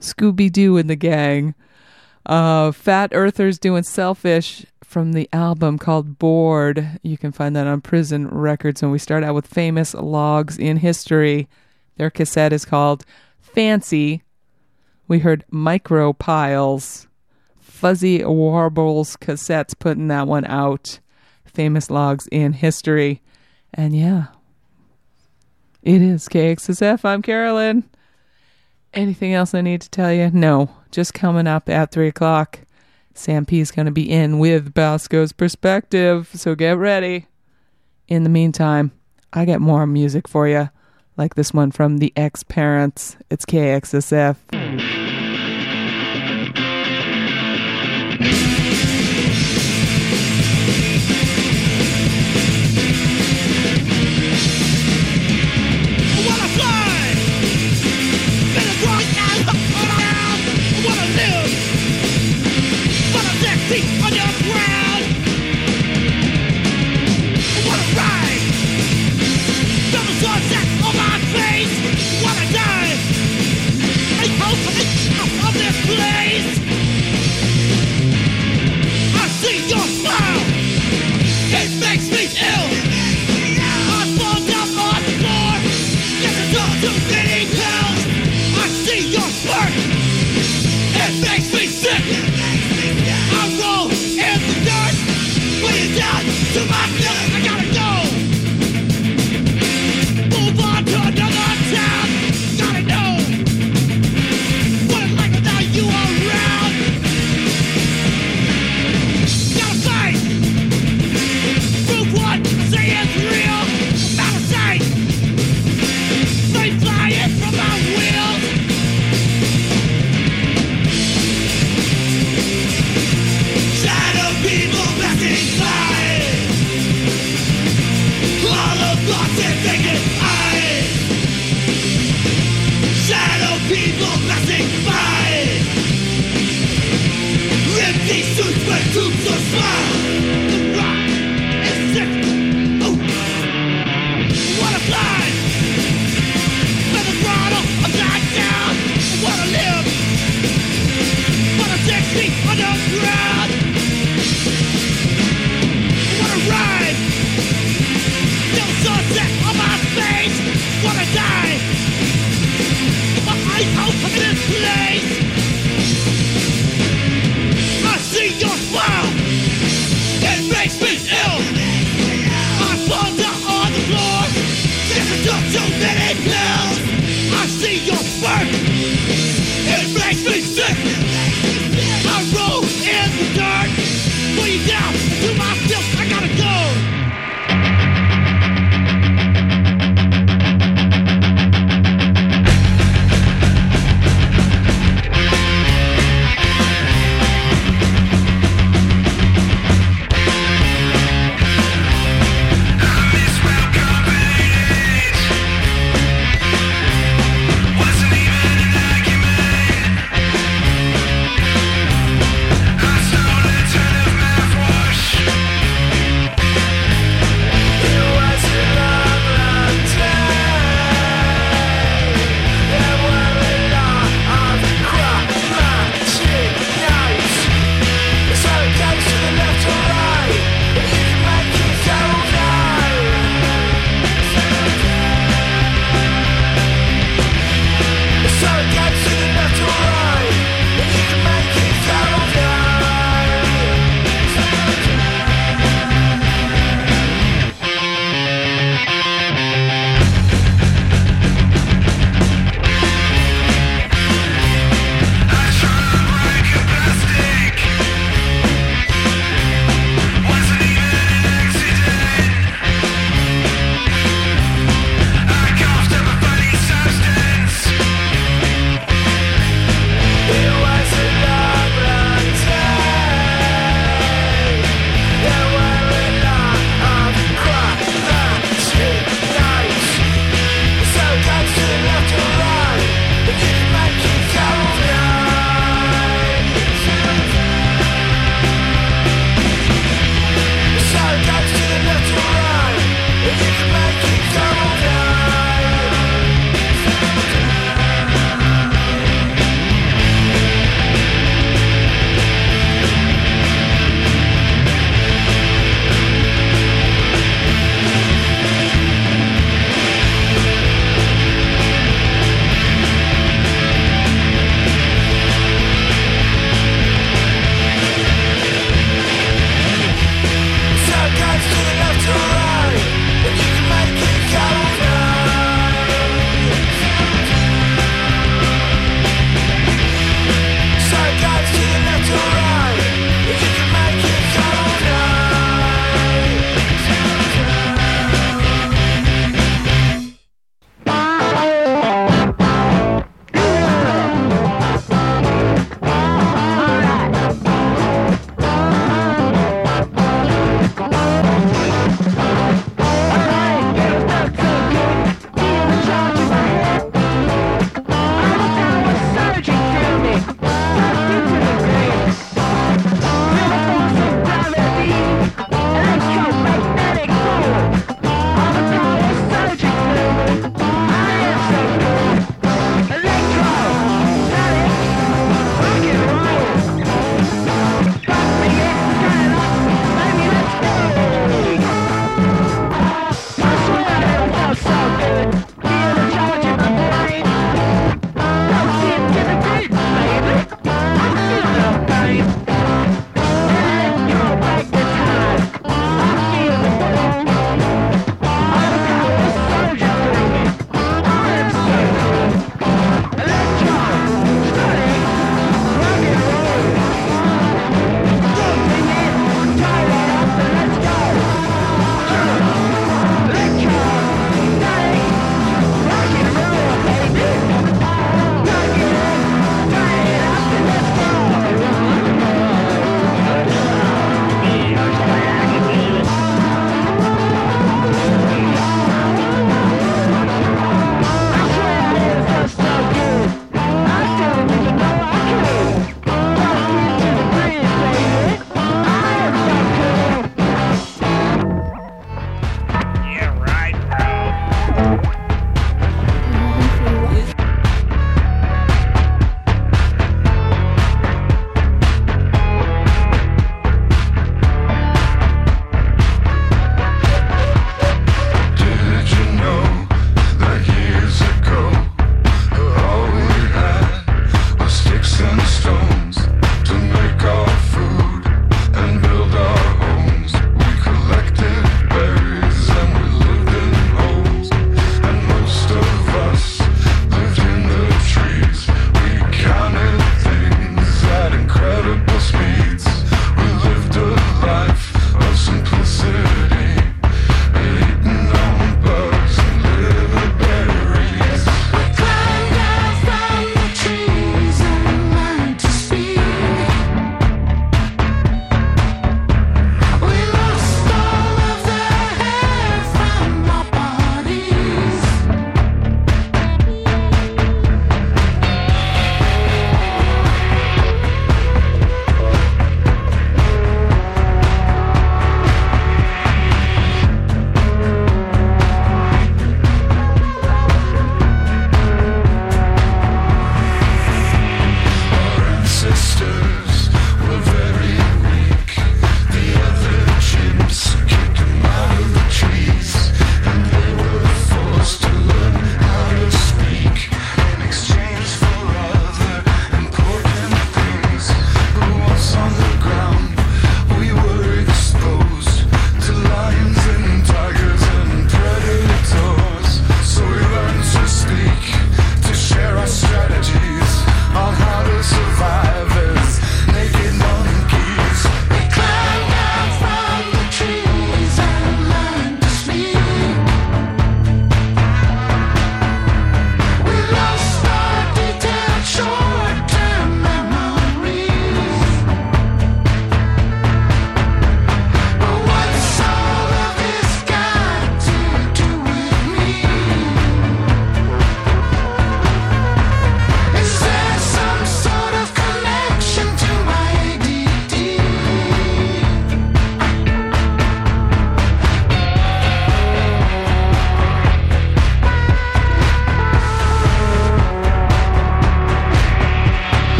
S4: Scooby Doo and the gang. Uh, Fat Earthers doing Selfish from the album called Bored. You can find that on Prison Records. And we start out with Famous Logs in History. Their cassette is called Fancy. We heard Micro Piles. Fuzzy Warbles cassettes putting that one out. Famous Logs in History. And yeah, it is KXSF. I'm Carolyn. Anything else I need to tell you? No. Just coming up at 3 o'clock. Sam P is going to be in with Bosco's perspective, so get ready. In the meantime, I got more music for you, like this one from the ex parents. It's KXSF.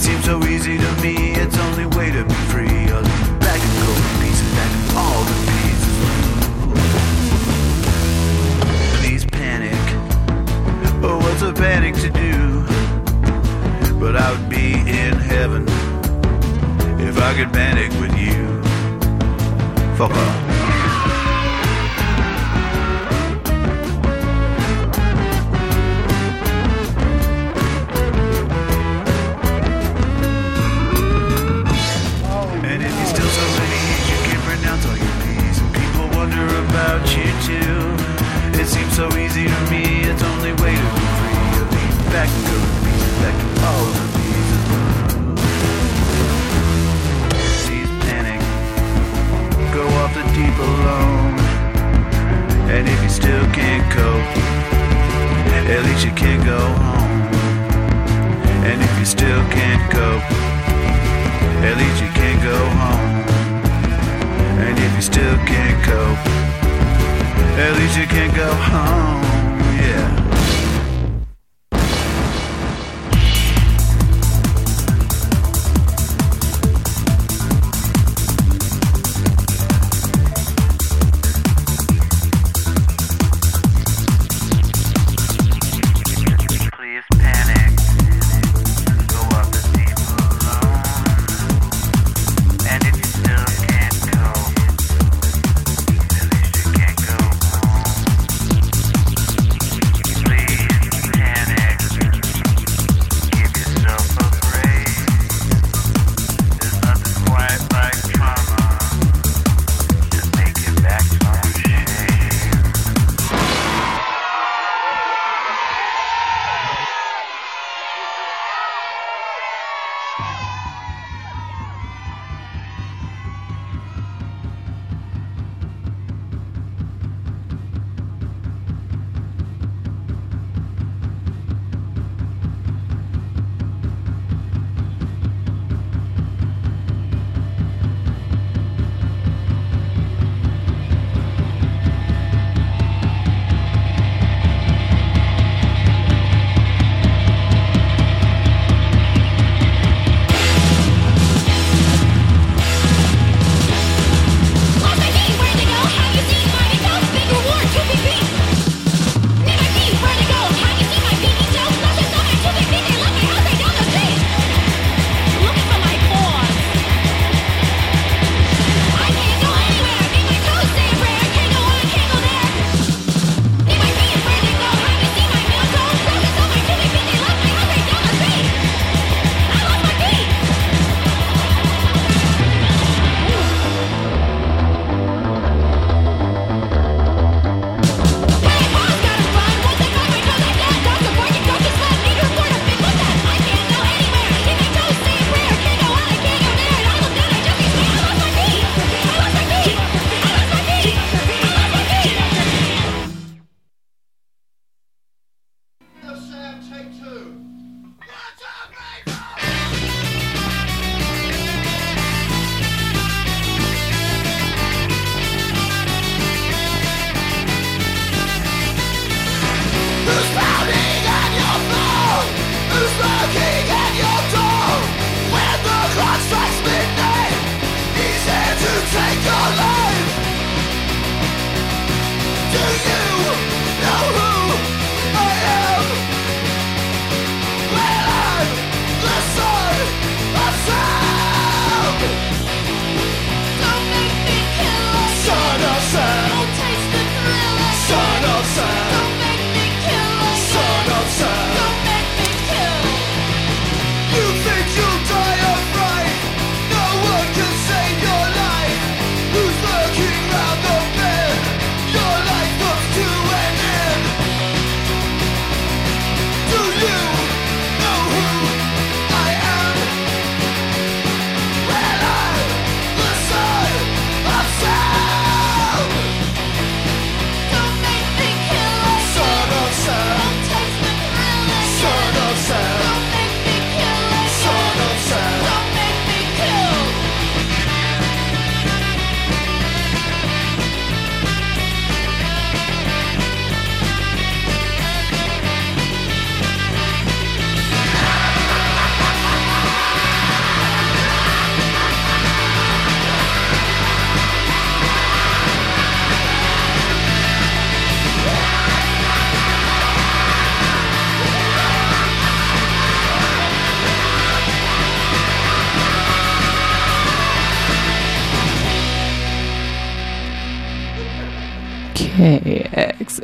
S12: It
S13: seems so easy to me, it's only way to be free. I'll back and go pieces, back all the pieces. Please panic. Oh, what's a panic to do? But I would be in heaven if I could panic with you. Fuck off. Back to go to pieces, back to all the pieces. Please panic, go off the deep alone. And if you still can't cope, at least you can go home. And if you still can't cope, at least you can go home. And if you still can't cope, at least you can go home.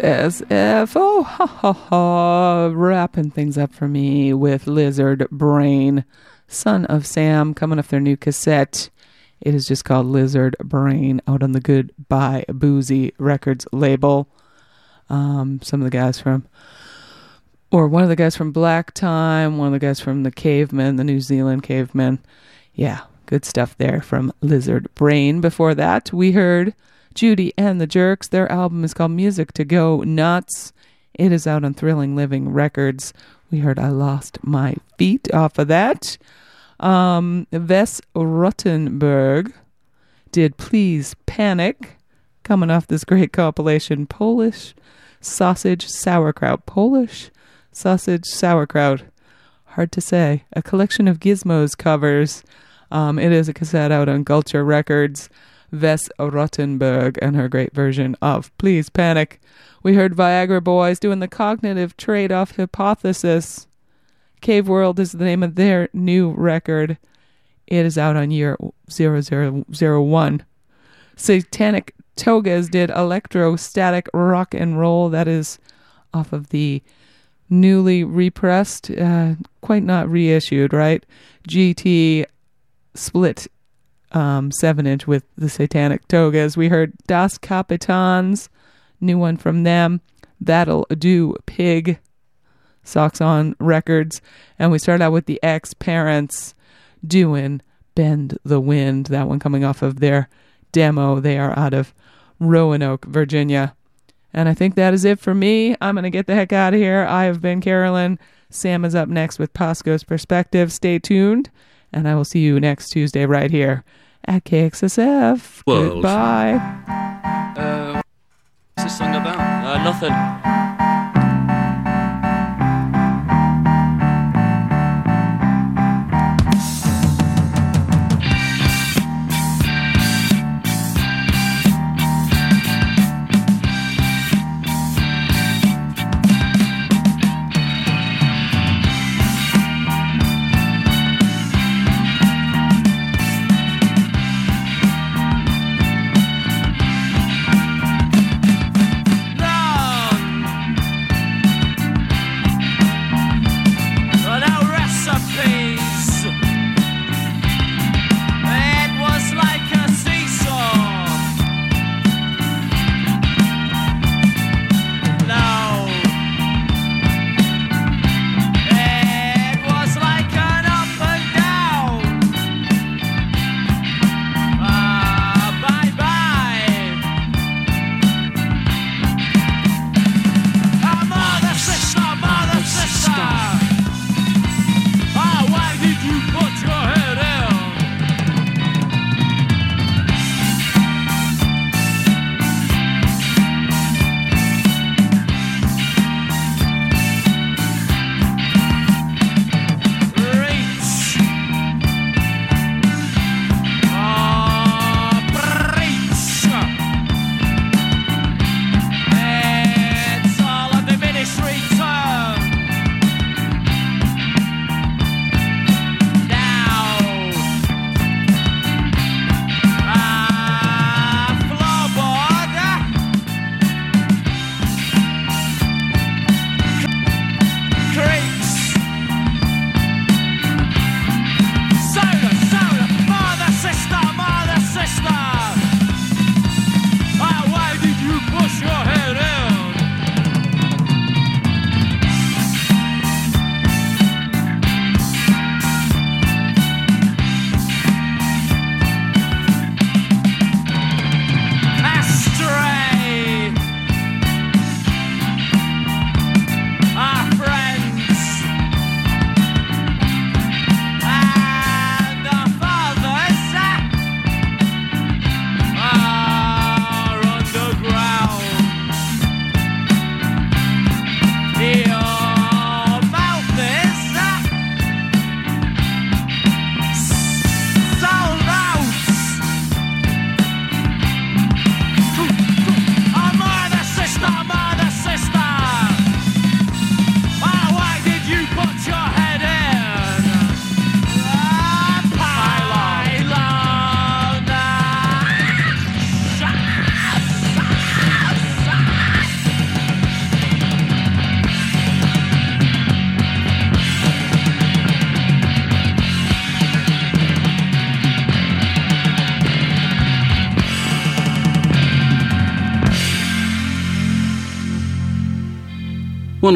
S4: Oh, ha ha ha. Wrapping things up for me with Lizard Brain, Son of Sam, coming off their new cassette. It is just called Lizard Brain out on the Goodbye Boozy Records label. Um, some of the guys from, or one of the guys from Black Time, one of the guys from the Cavemen, the New Zealand Cavemen. Yeah, good stuff there from Lizard Brain. Before that, we heard Judy and the Jerks. Their album is called Music to Go Nuts. It is out on Thrilling Living Records. We heard I Lost My Feet off of that. Um, Ves Rottenberg did Please Panic, coming off this great compilation Polish Sausage Sauerkraut. Polish Sausage Sauerkraut. Hard to say. A collection of Gizmos covers. Um, it is a cassette out on Culture Records. Ves Rottenberg and her great version of Please Panic. We heard Viagra Boys doing the cognitive trade off hypothesis. Cave World is the name of their new record. It is out on year 0001. Satanic Togas did electrostatic rock and roll. That is off of the newly repressed, uh, quite not reissued, right? GT split um, seven inch with the Satanic Togas. We heard Das Kapitans, new one from them. That'll Do Pig, Socks on Records. And we start out with the ex parents doing Bend the Wind, that one coming off of their demo. They are out of Roanoke, Virginia. And I think that is it for me. I'm going to get the heck out of here. I have been Carolyn. Sam is up next with Pasco's Perspective. Stay tuned, and I will see you next Tuesday right here at KXSF.
S14: World.
S4: Goodbye.
S14: Uh, what's this song about? Uh, nothing.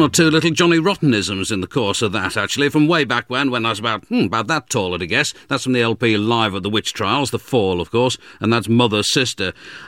S15: One or two little Johnny Rottenisms in the course of that, actually, from way back when, when I was about, hmm, about that tall, I'd guess. That's from the LP Live at the Witch Trials, The Fall, of course, and that's Mother Sister.